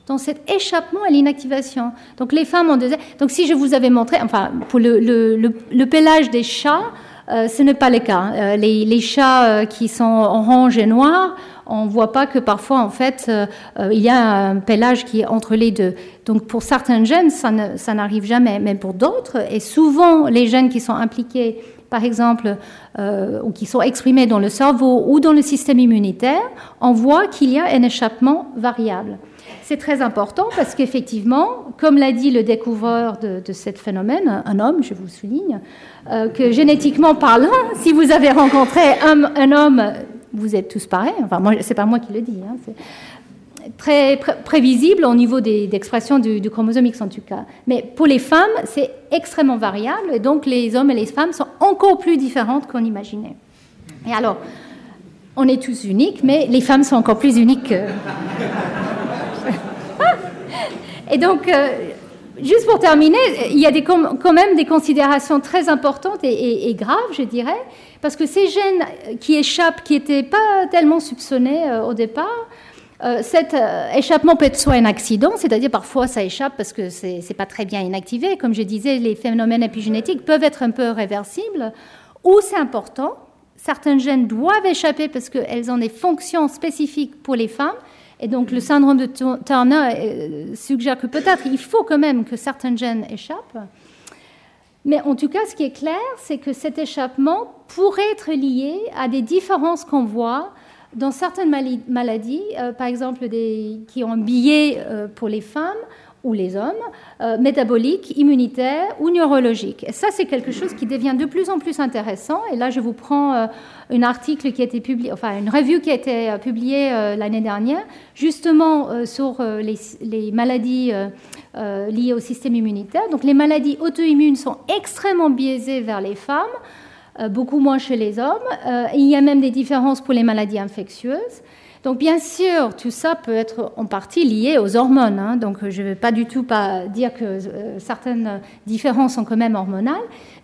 dans cet échappement à l'inactivation. Donc les femmes ont deux... Donc si je vous avais montré, enfin pour le, le, des chats, euh, ce n'est pas le cas. Euh, les, les, chats qui sont orange et noirs on ne voit pas que parfois, en fait, euh, euh, il y a un pélage qui est entre les deux. Donc, pour certains gènes, ça n'arrive jamais, mais pour d'autres, et souvent les gènes qui sont impliqués, par exemple, euh, ou qui sont exprimés dans le cerveau ou dans le système immunitaire, on voit qu'il y a un échappement variable. C'est très important parce qu'effectivement, comme l'a dit le découvreur de, de ce phénomène, un homme, je vous souligne, que génétiquement parlant, si vous avez rencontré un, un homme vous êtes tous pareils. Enfin, moi, c'est pas moi qui le dis. Hein, c'est très prévisible au niveau d'expression du, chromosome X en tout cas. Mais pour les femmes, c'est extrêmement variable. Et donc, les hommes et les femmes sont encore plus différentes qu'on imaginait. Et alors, on est tous uniques, mais les femmes sont encore plus uniques. et donc, euh, juste pour terminer, il y a quand même des considérations très importantes et, graves, je dirais, parce que ces gènes qui échappent, qui n'étaient pas tellement soupçonnés euh, au départ, euh, cet euh, échappement peut être soit un accident, c'est-à-dire parfois ça échappe parce que c'est n'est pas très bien inactivé. Comme je disais, les phénomènes épigénétiques peuvent être un peu réversibles, ou c'est important. Certains gènes doivent échapper parce qu'elles ont des fonctions spécifiques pour les femmes, et donc le syndrome de Turner euh, suggère que peut-être il faut quand même que certains gènes échappent. Mais en tout cas, ce qui est clair, c'est que cet échappement pourrait être lié à des différences qu'on voit dans certaines maladies, euh, par exemple qui ont un billet euh, pour les femmes ou les hommes, euh, métaboliques, immunitaires ou neurologiques. Et ça, c'est quelque chose qui devient de plus en plus intéressant. Et là, je vous prends euh, un article qui a été publié, enfin une revue qui a été euh, publiée l'année dernière, justement sur les, maladies liées au système immunitaire. Donc, les maladies auto-immunes sont extrêmement biaisées vers les femmes, beaucoup moins chez les hommes. Il y a même des différences pour les maladies infectieuses. Donc bien sûr, tout ça peut être en partie lié aux hormones. Hein. donc je ne vais pas du tout dire que euh, certaines différences sont quand même hormonales.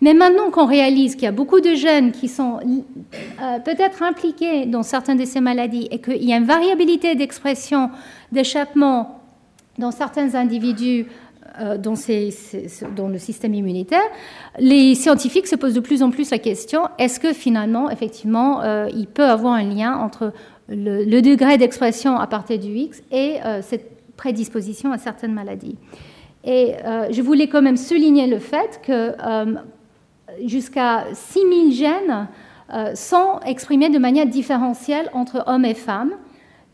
Mais maintenant qu'on réalise qu'il y a beaucoup de gènes qui sont euh, peut-être impliqués dans certaines de ces maladies et qu'il y a une variabilité d'expression, d'échappement dans certains individus euh, dans, dans, le système immunitaire, les scientifiques se posent de plus en plus la question est-ce que finalement, effectivement, il peut avoir un lien entre le, degré d'expression à partir du X et euh, cette prédisposition à certaines maladies. Et euh, je voulais quand même souligner le fait que euh, jusqu'à 6000 gènes sont exprimés de manière différentielle entre hommes et femmes.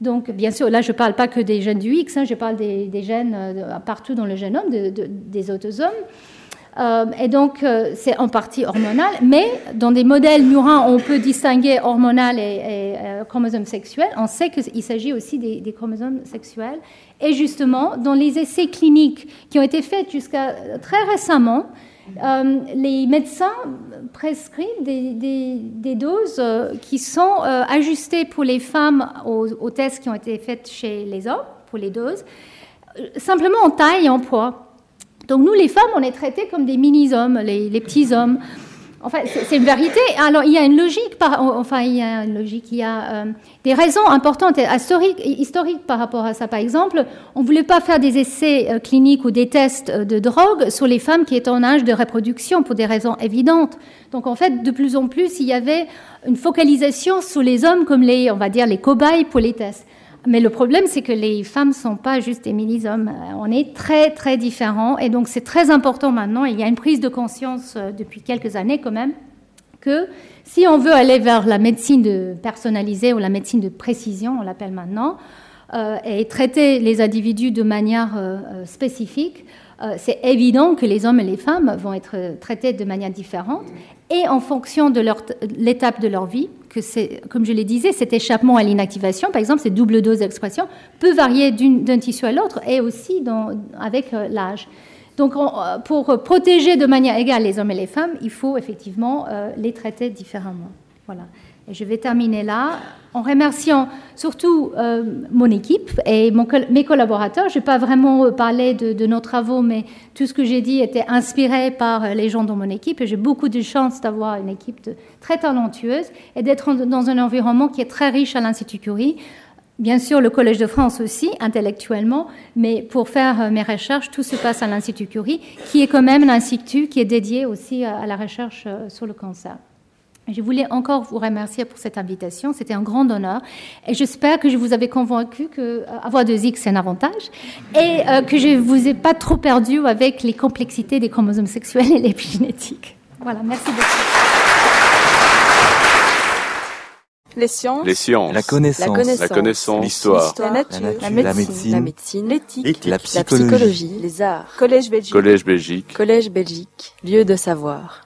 Donc, bien sûr, là, je ne parle pas que des gènes du X, hein, je parle des, gènes partout dans le génome, des autosomes. Euh, et donc, euh, c'est en partie hormonal, mais dans des modèles murins, on peut distinguer hormonal et, euh, chromosome sexuel. On sait qu'il s'agit aussi des, chromosomes sexuels. Et justement, dans les essais cliniques qui ont été faits jusqu'à très récemment, les médecins prescrivent des, doses qui sont ajustées pour les femmes aux tests qui ont été faits chez les hommes, pour les doses, simplement en taille et en poids. Donc nous, les femmes, on est traitées comme des mini-hommes, les, petits hommes. Enfin, c'est une vérité. Alors, il y a une logique, enfin, il y a une logique, il y a euh, des raisons importantes et historiques, historiques par rapport à ça. Par exemple, on ne voulait pas faire des essais euh, cliniques ou des tests euh, de drogue sur les femmes qui étaient en âge de reproduction pour des raisons évidentes. Donc, en fait, de plus en plus, il y avait une focalisation sur les hommes comme les, on va dire, les cobayes pour les tests. Mais le problème, c'est que les femmes ne sont pas juste des mini-hommes. On est très, très différents. Et donc, c'est très important maintenant. Il y a une prise de conscience euh, depuis quelques années, quand même, que si on veut aller vers la médecine de personnalisée ou la médecine de précision, on l'appelle maintenant, euh, et traiter les individus de manière euh, spécifique, c'est évident que les hommes et les femmes vont être traités de manière différente et en fonction de l'étape de leur vie que c'est, comme je le disais, cet échappement à l'inactivation, par exemple, cette double dose d'expression, peut varier d'un tissu à l'autre et aussi avec euh, l'âge. Donc, euh, pour protéger de manière égale les hommes et les femmes, il faut effectivement euh, les traiter différemment. Voilà. Je vais terminer là en remerciant surtout euh, mon équipe et mes collaborateurs. Je n'ai pas vraiment parlé de, nos travaux, mais tout ce que j'ai dit était inspiré par les gens dans mon équipe. J'ai beaucoup de chance d'avoir une équipe très talentueuse et d'être dans un environnement qui est très riche à l'Institut Curie. Bien sûr, le Collège de France aussi, intellectuellement, mais pour faire euh, mes recherches, tout se passe à l'Institut Curie, qui est quand même l'institut qui est dédié aussi à la recherche euh, sur le cancer. Je voulais encore vous remercier pour cette invitation. C'était un grand honneur. Et j'espère que je vous avais convaincu que euh, avoir deux X, c'est un avantage. Et euh, que je ne vous ai pas trop perdu avec les complexités des chromosomes sexuels et l'épigénétique. Voilà, merci beaucoup. Les sciences. Les sciences. La connaissance. La connaissance. L'histoire. La, nature. La, médecine. La médecine. L'éthique. La, psychologie. Les arts. Collège Belgique. Collège Belgique. Collège Belgique. Lieu de savoir.